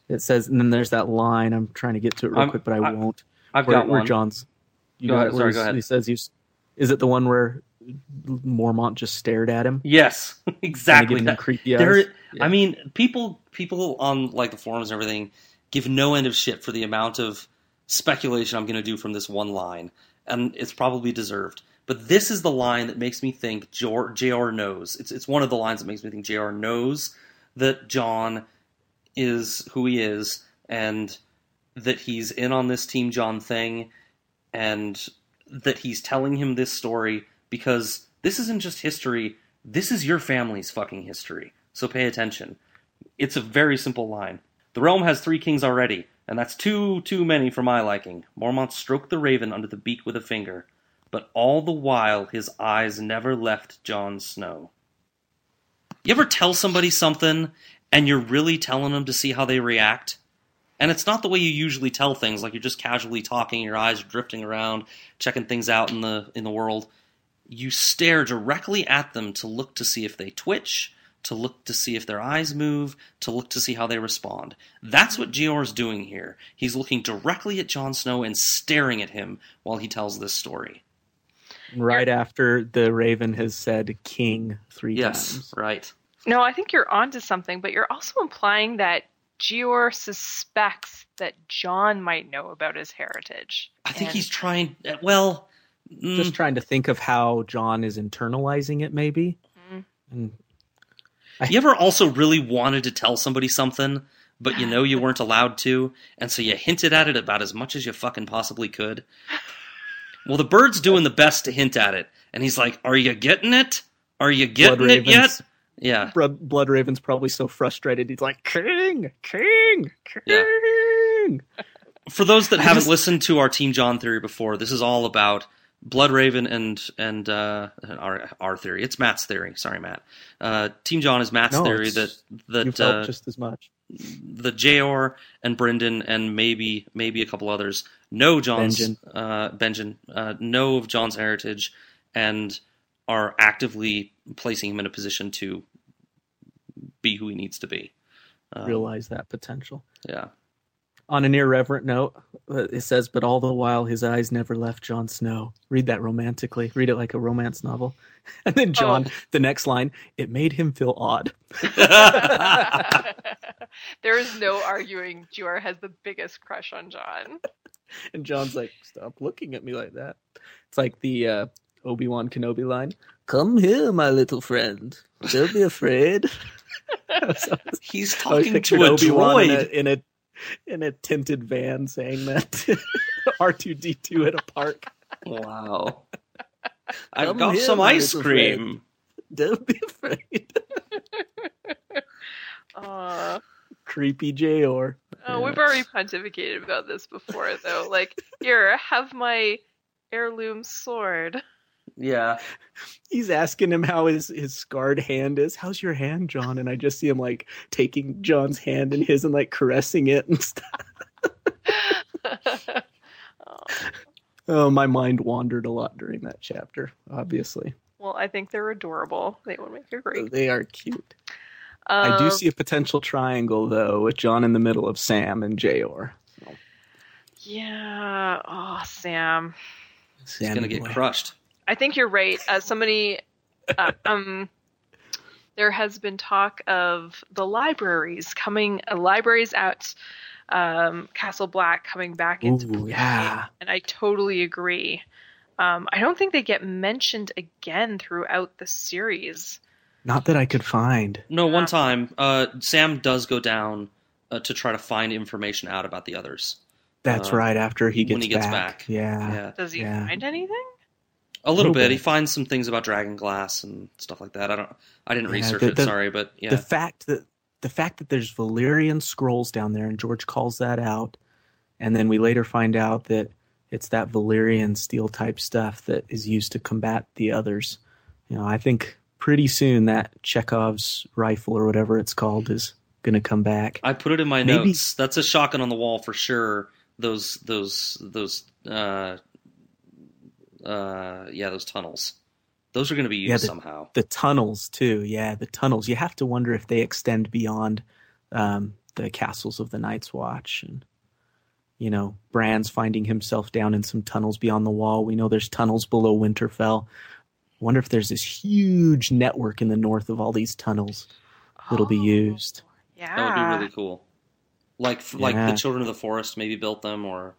it says, and then there's that line. I'm trying to get to it real
I'm-
quick, but I,
I-
won't.
I've
where,
got
where
one.
Jon's. You
Go ahead, sorry, go ahead.
He says he's. Is it the one where Mormont just stared at him?
Yes, exactly. That-
creepy
there-
eyes.
I mean, people people on like the forums and everything give no end of shit for the amount of speculation I'm going to do from this one line, and it's probably deserved. But this is the line that makes me think Jeor knows. It's it's one of the lines that makes me think Jeor knows that Jon is who he is, and that he's in on this Team Jon thing, and that he's telling him this story because this isn't just history. This is your family's fucking history. So pay attention. It's a very simple line. The realm has three kings already, and that's too, too many for my liking. Mormont stroked the raven under the beak with a finger, but all the while his eyes never left Jon Snow. You ever tell somebody something and you're really telling them to see how they react? And it's not the way you usually tell things, like you're just casually talking, your eyes are drifting around, checking things out in the in the world. You stare directly at them to look to see if they twitch, to look to see if their eyes move, to look to see how they respond. That's what Jeor's doing here. He's looking directly at Jon Snow and staring at him while he tells this story.
Right after the Raven has said "King" three
Yes,
times.
right.
No, I think you're onto something, but you're also implying that Gior suspects that Jon might know about his heritage.
I think
And-
he's trying. uh, Well, mm,
Just trying to think of how Jon is internalizing it, maybe.
Mhm.
And
You ever also really wanted to tell somebody something, but you know you weren't allowed to, and so you hinted at it about as much as you fucking possibly could? Well, the bird's doing the best to hint at it, and he's like, Are you getting it? Are you getting it yet? Yeah.
Blood, Blood Raven's probably so frustrated. He's like, "King, King, King."
Yeah. For those that haven't listened to our Team Jon theory before, this is all about Blood Raven and and uh, our our theory. It's Matt's theory. Sorry, Matt. Uh, Team Jon is Matt's
No,
theory that that uh,
just as much.
the Jeor and Brendan and maybe maybe a couple others know Jon's
Benjen.
uh, Benjen uh, know of Jon's heritage and are actively placing him in a position to be who he needs to be. Um,
Realize that potential.
Yeah.
On an irreverent note, uh, it says, "But all the while, his eyes never left Jon Snow." Read that romantically. Read it like a romance novel. And then Jon,
Oh.
the next line, it made him feel odd.
there is no arguing Jeor has the biggest crush on Jon.
And Jon's like, "Stop looking at me like that." It's like the uh, Obi Wan Kenobi line. Come here, my little friend. Don't be afraid.
He's talking to a
Obi-Wan in a, in a in a tinted van saying that R two D two at a park.
Wow. I've
Come
got
here,
some ice
little
cream.
Don't be afraid.
Uh,
Creepy Jeor.
oh, we've already pontificated about this before, though. Like, here, have my heirloom sword.
Yeah.
He's asking him how his his scarred hand is. How's your hand, Jon? And I just see him like taking Jon's hand in his and like caressing it and stuff.
Oh.
Oh, my mind wandered a lot during that chapter. Obviously,
Well, I think they're adorable. They would make a great.
they are cute. I do
Um,
see a potential triangle though, with Jon in the middle of Sam and Jeor.
Yeah. Oh, Sam.
He's going to get crushed.
I think you're right. As somebody, uh, um, there has been talk of the libraries coming, uh, libraries at um, Castle Black coming back into
Ooh,
play,
yeah.
and I totally agree. Um, I don't think they get mentioned again throughout the series.
Not that I could find.
No, one time, uh, Sam does go down uh, to try to find information out about the others.
That's
Uh,
right after he gets,
when he gets
back.
back.
Yeah.
Yeah.
Does he
Yeah.
find anything?
A little
Little
bit.
bit.
He finds some things about Dragon Glass and stuff like that. I don't. I didn't
Yeah,
research
the-
it. sorry, but yeah.
The fact that the fact that there's Valyrian scrolls down there, and George calls that out, and then we later find out that it's that Valyrian steel type stuff that is used to combat the others. You know, I think pretty soon that Chekhov's rifle or whatever it's called is going to come back.
I put it in my
Maybe-
notes. That's a shotgun on the wall for sure. Those those those uh uh yeah those tunnels. Those are going to be used
Yeah, the-
somehow.
The tunnels too. Yeah, the tunnels. You have to wonder if they extend beyond um, the castles of the Night's Watch, and you know, Bran's finding himself down in some tunnels beyond the wall. We know there's tunnels below Winterfell. Wonder if there's this huge network in the north of all these tunnels that'll be
Oh,
used.
Yeah.
That would be really cool. Like like the Children of the Forest maybe built them, or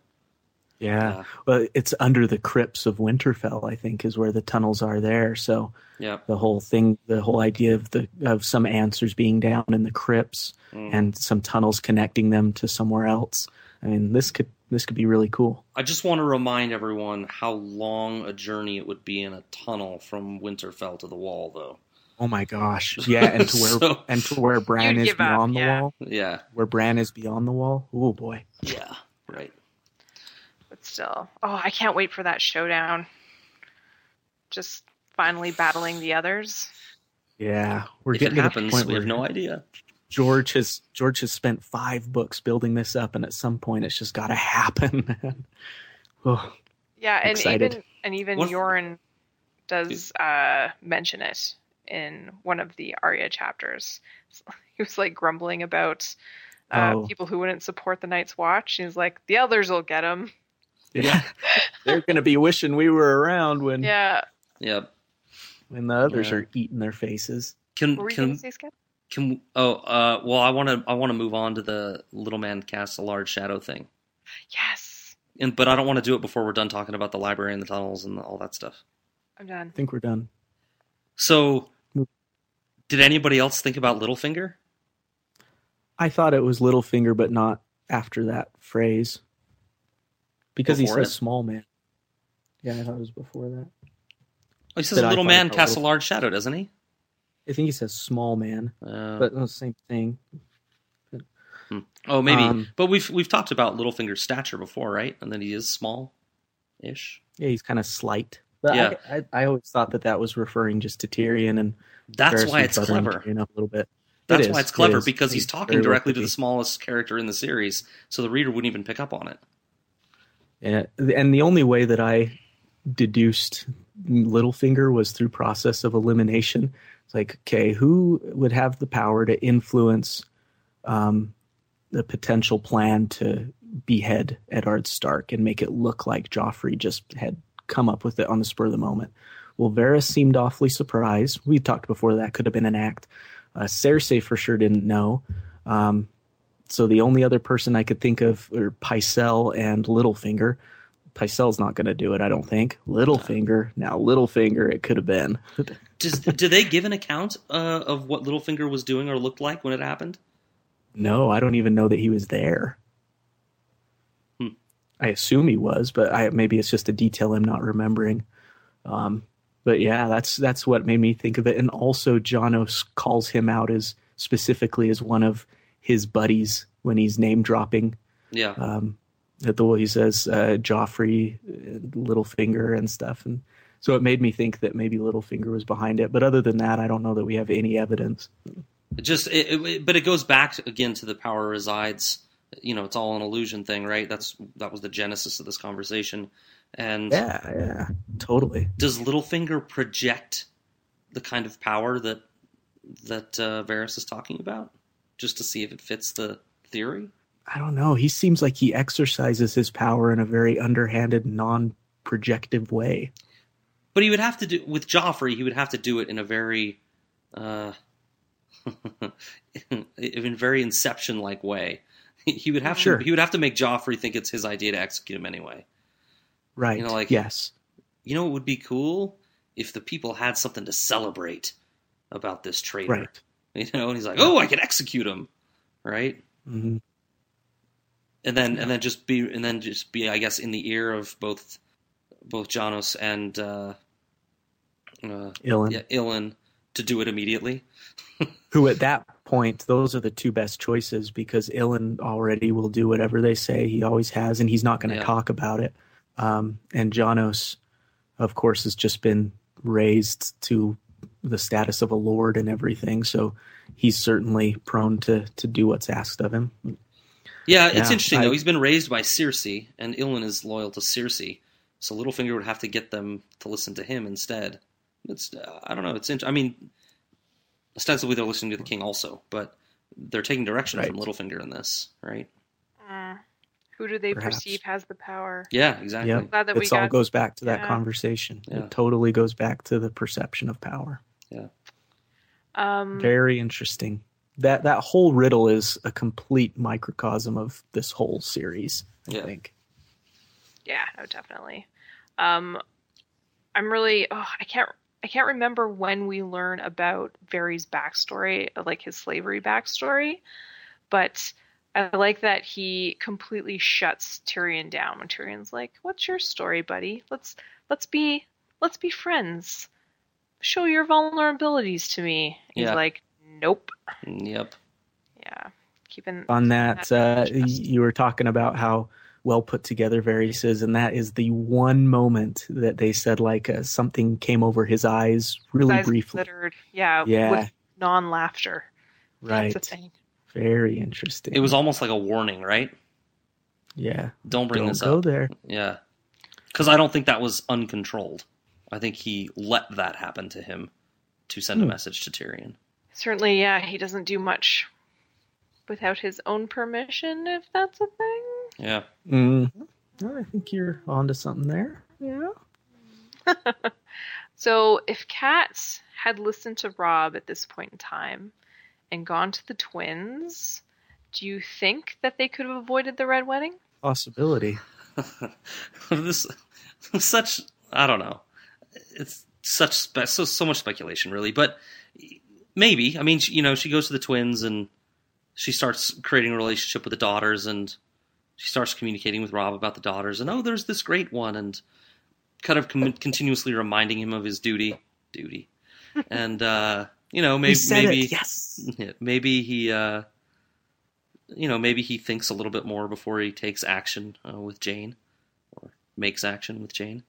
Yeah.
Yeah.
Well, it's under the crypts of Winterfell, I think, is where the tunnels are there. So
yeah,
the whole thing, the whole idea of the of some answers being down in the crypts
Mm.
and some tunnels connecting them to somewhere else. I mean, this could this could be really cool.
I just want to remind everyone how long a journey it would be in a tunnel from Winterfell to the Wall, though.
Oh my gosh! Yeah, and to where
So-
and to where Bran is
give up,
beyond the wall,
Yeah,
where Bran is beyond the wall. Oh boy!
yeah, right.
But still, oh, I can't wait for that showdown. Just finally battling the others.
Yeah, we're
if it
getting to the point
we have no idea.
George has George has spent five books building this up, and at some point, it's just got to happen. man. oh,
Yeah, and
Excited.
even and even
What
Yoren does uh, mention it in one of the Arya chapters. He was like grumbling about uh,
Oh.
people who wouldn't support the Night's Watch. He's like, the others will get him.
Yeah, they're gonna be wishing we were around when
Yeah.
Yeah.
when the others
Yeah.
are eating their faces.
Can
What were
can
to say, Skip?
can oh uh well I want to I want to move on to the little man casts a large shadow thing.
Yes.
And but I don't want to do it before we're done talking about the library and the tunnels and all that stuff.
I'm done.
I think we're done.
So did anybody else think about Littlefinger?
I thought it was Littlefinger, but not after that phrase. Because
Before
he
it?
says small man. Yeah, I thought it was before that.
Oh, he says
But
a little man casts a large shadow, doesn't he?
I think he says small man,
Uh,
but no, same thing.
oh, maybe.
um,
but we've we've talked about Littlefinger's stature before, right? And then he is small, ish.
Yeah, he's kind of slight. But
Yeah.
I, I, I always thought that that was referring just to Tyrion and
That's why it's clever.
Tyrion up a little bit.
That's
It
why
is,
it's clever
it
because he's
It
talking directly to the smallest character in the series, so the reader wouldn't even pick up on it.
Yeah, and the only way that I deduced Littlefinger was through process of elimination. It's like, okay, who would have the power to influence um, the potential plan to behead Eddard Stark and make it look like Joffrey just had come up with it on the spur of the moment? Well, Varys seemed awfully surprised. We talked before that could have been an act. Uh, Cersei for sure didn't know. Um, so the only other person I could think of are Pycelle and Littlefinger. Pycelle's not going to do it, I don't think. Littlefinger, now Littlefinger, it could have been.
Does do they give an account uh, of what Littlefinger was doing or looked like when it happened?
no, I don't even know that he was there.
Hmm.
I assume he was, but I maybe it's just a detail I'm not remembering. Um, but yeah, that's that's what made me think of it. And also, Janos calls him out as specifically as one of his buddies when he's name dropping
Yeah,
um, that the way he says uh, Joffrey, uh, Littlefinger, and stuff, and so it made me think that maybe Littlefinger was behind it. But other than that, I don't know that we have any evidence.
just it, it, but it goes back again to the power resides. You know, it's all an illusion thing, right? That's that was the genesis of this conversation. And
Yeah, yeah, totally.
does Littlefinger project the kind of power that that uh, Varys is talking about, just to see if it fits the theory?
I don't know. He seems like he exercises his power in a very underhanded, non-projective way.
But he would have to do with Joffrey. He would have to do it in a very, uh, in a very Inception-like way. He would have
Sure.
to. He would have to make Joffrey think it's his idea to execute him anyway.
Right.
You know, like-
yes.
You know, it would be cool if the people had something to celebrate about this traitor.
Right.
You know, and he's like, "Oh, I can execute him," right?
hmm
And then, and then just be, and then just be, I guess, in the ear of both, both Janos and uh, uh,
Ilyn.
yeah, Ilyn to do it immediately.
Who at that point, those are the two best choices because Ilyn already will do whatever they say. He always has, and he's not going to
Yeah.
talk about it. Um, and Janos, of course, has just been raised to the status of a lord and everything. So he's certainly prone to to do what's asked of him.
Yeah, it's
Yeah,
interesting
I-
though. He's been raised by Cersei, and Ilyn is loyal to Cersei, so Littlefinger would have to get them to listen to him instead. It's uh, I don't know. It's int- I mean, ostensibly they're listening to the king also, but they're taking direction from
Right.
Littlefinger in this, right?
Mm. Who do they
Perhaps.
perceive has the power?
Yeah, exactly.
Yeah,
Glad that we
it all
got-
goes back to that
yeah.
conversation.
Yeah.
It totally goes back to the perception of power.
Um,
Very interesting. That that whole riddle is a complete microcosm of this whole series. I
Yeah.
think.
Yeah, no, definitely. Um, I'm really. Oh, I can't. I can't remember when we learn about Varys' backstory, like his slavery backstory, but I like that he completely shuts Tyrion down when Tyrion's like, "What's your story, buddy? Let's let's be let's be friends. Show your vulnerabilities to me." He's
Yeah.
like, "Nope."
Yep.
Yeah, keeping
On that, uh, you were talking about how well put together Varys is, and that is the one moment that they said like uh, something came over his eyes really
Eyes
briefly.
glittered. Yeah,
Yeah.
with non-laughter.
Right.
That's a thing.
Very interesting.
It was almost like a warning, right?
yeah.
Don't bring
Don't
this
go
up.
there.
Yeah, because I don't think that was uncontrolled. I think he let that happen to him to send a
Hmm.
message to Tyrion.
Certainly, yeah, he doesn't do much without his own permission, if that's a thing.
Yeah.
Mm. I think you're onto something there. Yeah.
So, if Cat had listened to Robb at this point in time and gone to the twins, do you think that they could have avoided the red wedding?
Possibility.
this such I don't know. It's such spe- so so much speculation, really. But maybe I mean, she, you know, she goes to the twins and she starts creating a relationship with the daughters, and she starts communicating with Robb about the daughters, and oh, there's this great one, and kind of com- continuously reminding him of his duty, duty, and uh, you know, maybe maybe
it. Yes.
maybe he uh you know maybe he thinks a little bit more before he takes action uh, with Jeyne or makes action with Jeyne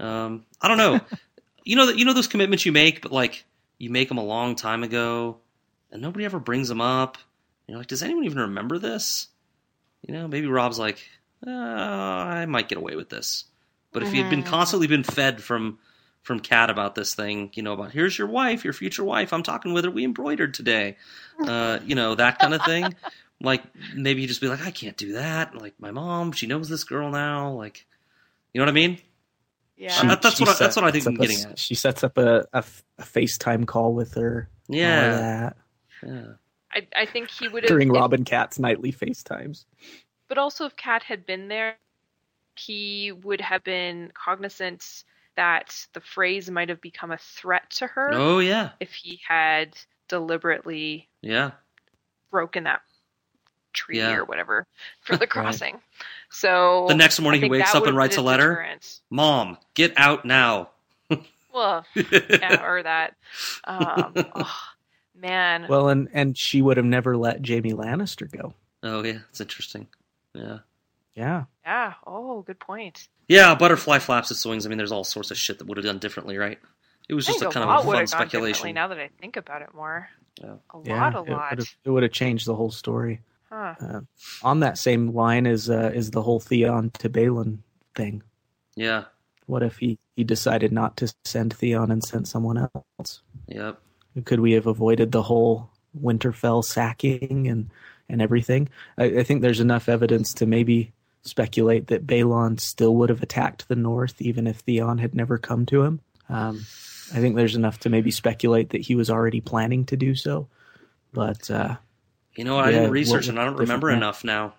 um i don't know you know that you know those commitments you make but like you make them a long time ago and nobody ever brings them up you're like does anyone even remember this you know maybe Robb's like uh, i might get away with this but if he had been
Mhm.
constantly been fed from from Cat about this thing, you know, about here's your wife, your future wife. I'm talking with her. We embroidered today. Uh, you know, that kind of thing. Like maybe you just be like, I can't do that. Like my mom, she knows this girl now. Like, you know what I mean?
Yeah.
That- uh, that's what I- that's what I think
sets
I'm
up a-
getting at.
She sets up a a FaceTime call with her. all
Yeah.
that
Yeah.
I, I think he would have.
during
if-
Robin Cat's nightly FaceTimes.
But also, if Cat had been there, he would have been cognizant that the Freys might have become a threat to her
Oh yeah.
if he had deliberately
Yeah.
broken that tree
Yeah.
or whatever for the crossing. So
The next morning he wakes up and writes a letter.
deterrent.
Mom, get out now.
Well, yeah, or that. Um, oh, man.
Well, and and she would have never let Jaime Lannister go.
Oh yeah, it's interesting. Yeah.
Yeah.
yeah. Oh, good point.
Yeah, butterfly flaps its wings. I mean, there's all sorts of shit that would have done differently, right? It was
I
just a kind
lot
of
would
fun
have gone
speculation.
Now that I think about it more,
Yeah.
a
Yeah,
lot, a
it
lot.
would have it would have changed the whole story.
Huh.
Uh, on that same line is uh, is the whole Theon to Balon thing.
Yeah.
What if he, he decided not to send Theon and sent someone else?
Yep.
Could we have avoided the whole Winterfell sacking and, and everything? I, I think there's enough evidence to maybe speculate that Balon still would have attacked the north even if Theon had never come to him. Um, I think there's enough to maybe speculate that he was already planning to do so. But uh,
You know, I
Yeah,
didn't research
was
and I don't remember
now?
enough now.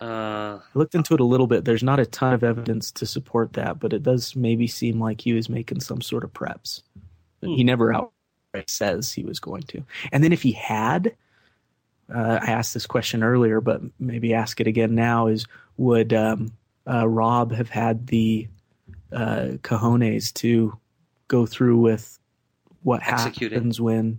Uh,
I looked into it a little bit. There's not a ton of evidence to support that, but it does maybe seem like he was making some sort of preps. But He never outright says he was going to. And then if he had, uh, I asked this question earlier, but maybe ask it again now: is would um, uh, Robb have had the uh, cojones to go through with what
Executing.
happens when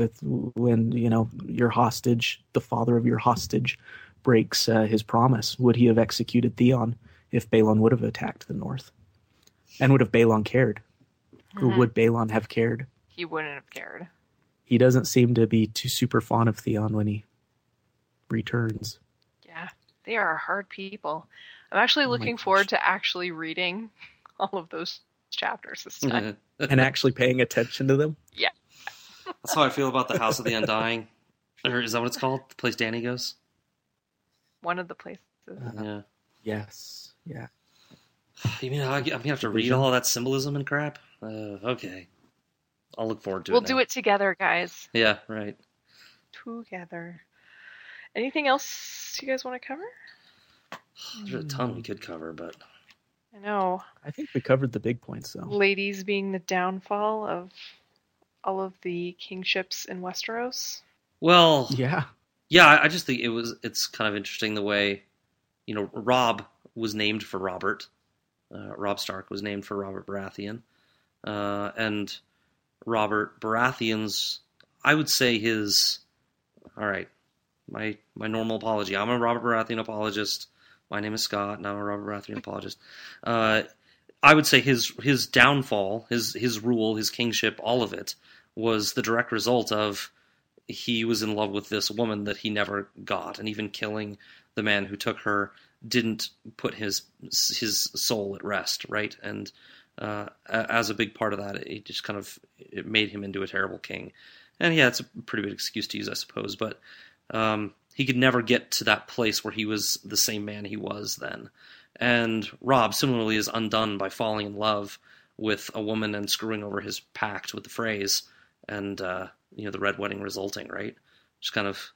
with, with when you know your hostage, the father of your hostage, breaks uh, his promise? Would he have executed Theon if Balon would have attacked the north? And would have Balon cared? Or
Mhm.
would Balon have cared?
He wouldn't have cared.
He doesn't seem to be too super fond of Theon when he returns.
Yeah, they are hard people. I'm actually
Oh
looking forward to actually reading all of those chapters this time.
and actually paying attention to them.
yeah.
That's how I feel about the House of the Undying. Or is that what it's called? The place Danny goes?
One of the places.
Yeah.
Yes. Yeah.
You mean I- I'm gonna have to read all that symbolism and crap? Uh, okay. I'll look forward to it.
We'll do
now.
it together, guys.
Yeah, right.
Together. Anything else you guys want to cover?
There's a ton we could cover, but
I know.
I think we covered the big points though.
Ladies being the downfall of all of the kingships in Westeros.
well,
Yeah.
yeah. I I just think it was. It's kind of interesting the way, you know, Robb was named for Robert. Uh, Robb Stark was named for Robert Baratheon, uh, and Robert Baratheon's. I would say his. All right, my my normal apology. I'm a Robert Baratheon apologist. My name is Scott, and I'm a Robert Baratheon apologist. Uh, I would say his his downfall, his his rule, his kingship, all of it was the direct result of he was in love with this woman that he never got, and even killing the man who took her didn't put his his soul at rest, right? And uh, as a big part of that, it just kind of it made him into a terrible king. And yeah, it's a pretty good excuse to use, I suppose, but um, he could never get to that place where he was the same man he was then. And Robb similarly is undone by falling in love with a woman and screwing over his pact with the Freys, and uh, you know the red wedding resulting. Right, just kind of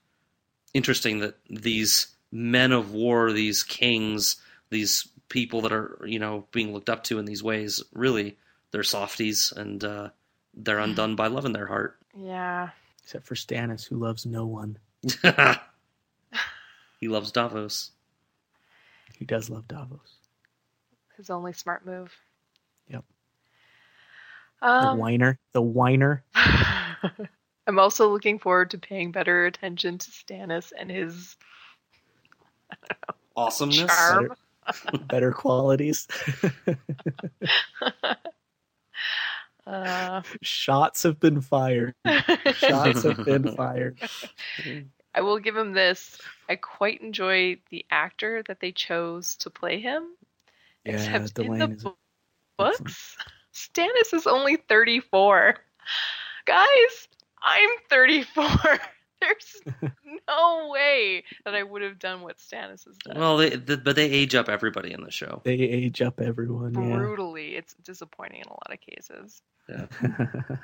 interesting that these men of war, these kings, these people that are you know being looked up to in these ways, really they're softies and uh, they're undone by love in their heart.
Yeah.
Except for Stannis, who loves no one.
he loves Davos.
He does love Davos.
His only smart move.
Yep. The
Um,
whiner. The whiner.
I'm also looking forward to paying better attention to Stannis and his
Awesomeness.
charm.
Better qualities.
Uh,
Shots have been fired. Shots have been fired.
I will give him this. I quite enjoy the actor that they chose to play him.
Yeah,
Except in the
Dillane is
bu- books, Stannis is only 34. Guys, I'm 34. There's no way that I would have done what Stannis has done.
Well, they, th but they age up everybody in the show.
They age up everyone. Yeah.
Brutally. It's disappointing in a lot of cases.
Yeah.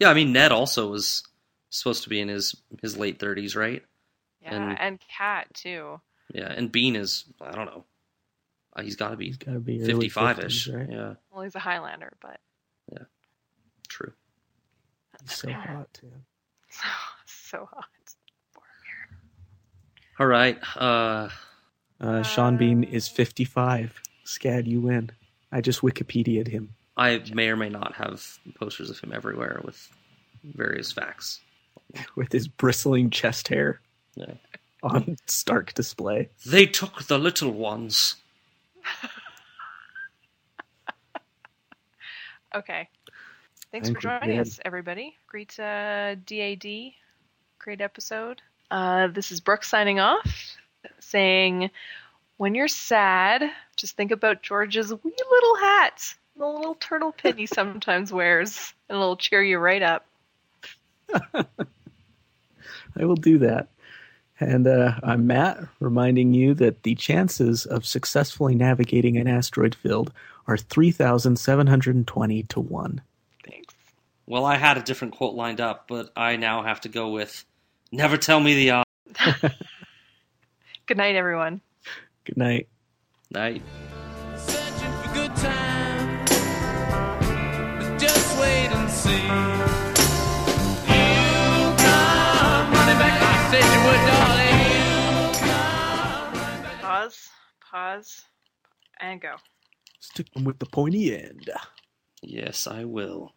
Yeah, I mean Ned also was supposed to be in his his late thirties, right?
Yeah,
And-
and, Cat too.
Yeah, and Bean is I don't know. Uh, he's got to be
Gotta be
fifty five ish.
right?
Yeah,
Well, he's a Highlander, but Yeah.
true.
He's so hot too.
so, so hot.
All right. Uh,
Uh, Sean Bean is 55. Scad, you win. I just Wikipedia'd him
I may or may not have posters of him everywhere with various facts.
with his bristling chest hair
Yeah.
on stark display.
They took the little ones.
Okay. Thanks
think
for joining
good.
us, everybody. Great uh, DAD. Great episode. Uh, this is Brooke signing off, saying, when you're sad, just think about George's wee little hat, the little turtle pin he sometimes wears, and it'll cheer you right up.
I will do that. And uh, I'm Matt, reminding you that the chances of successfully navigating an asteroid field are 3,720 to 1.
Thanks.
Well, I had a different quote lined up, but I now have to go with "Never tell me the odds."
Good night, everyone.
Good night.
Night.
Searching for good time. But just wait and see.
Pause, pause, and go.
Stick them with the pointy end.
Yes, I will.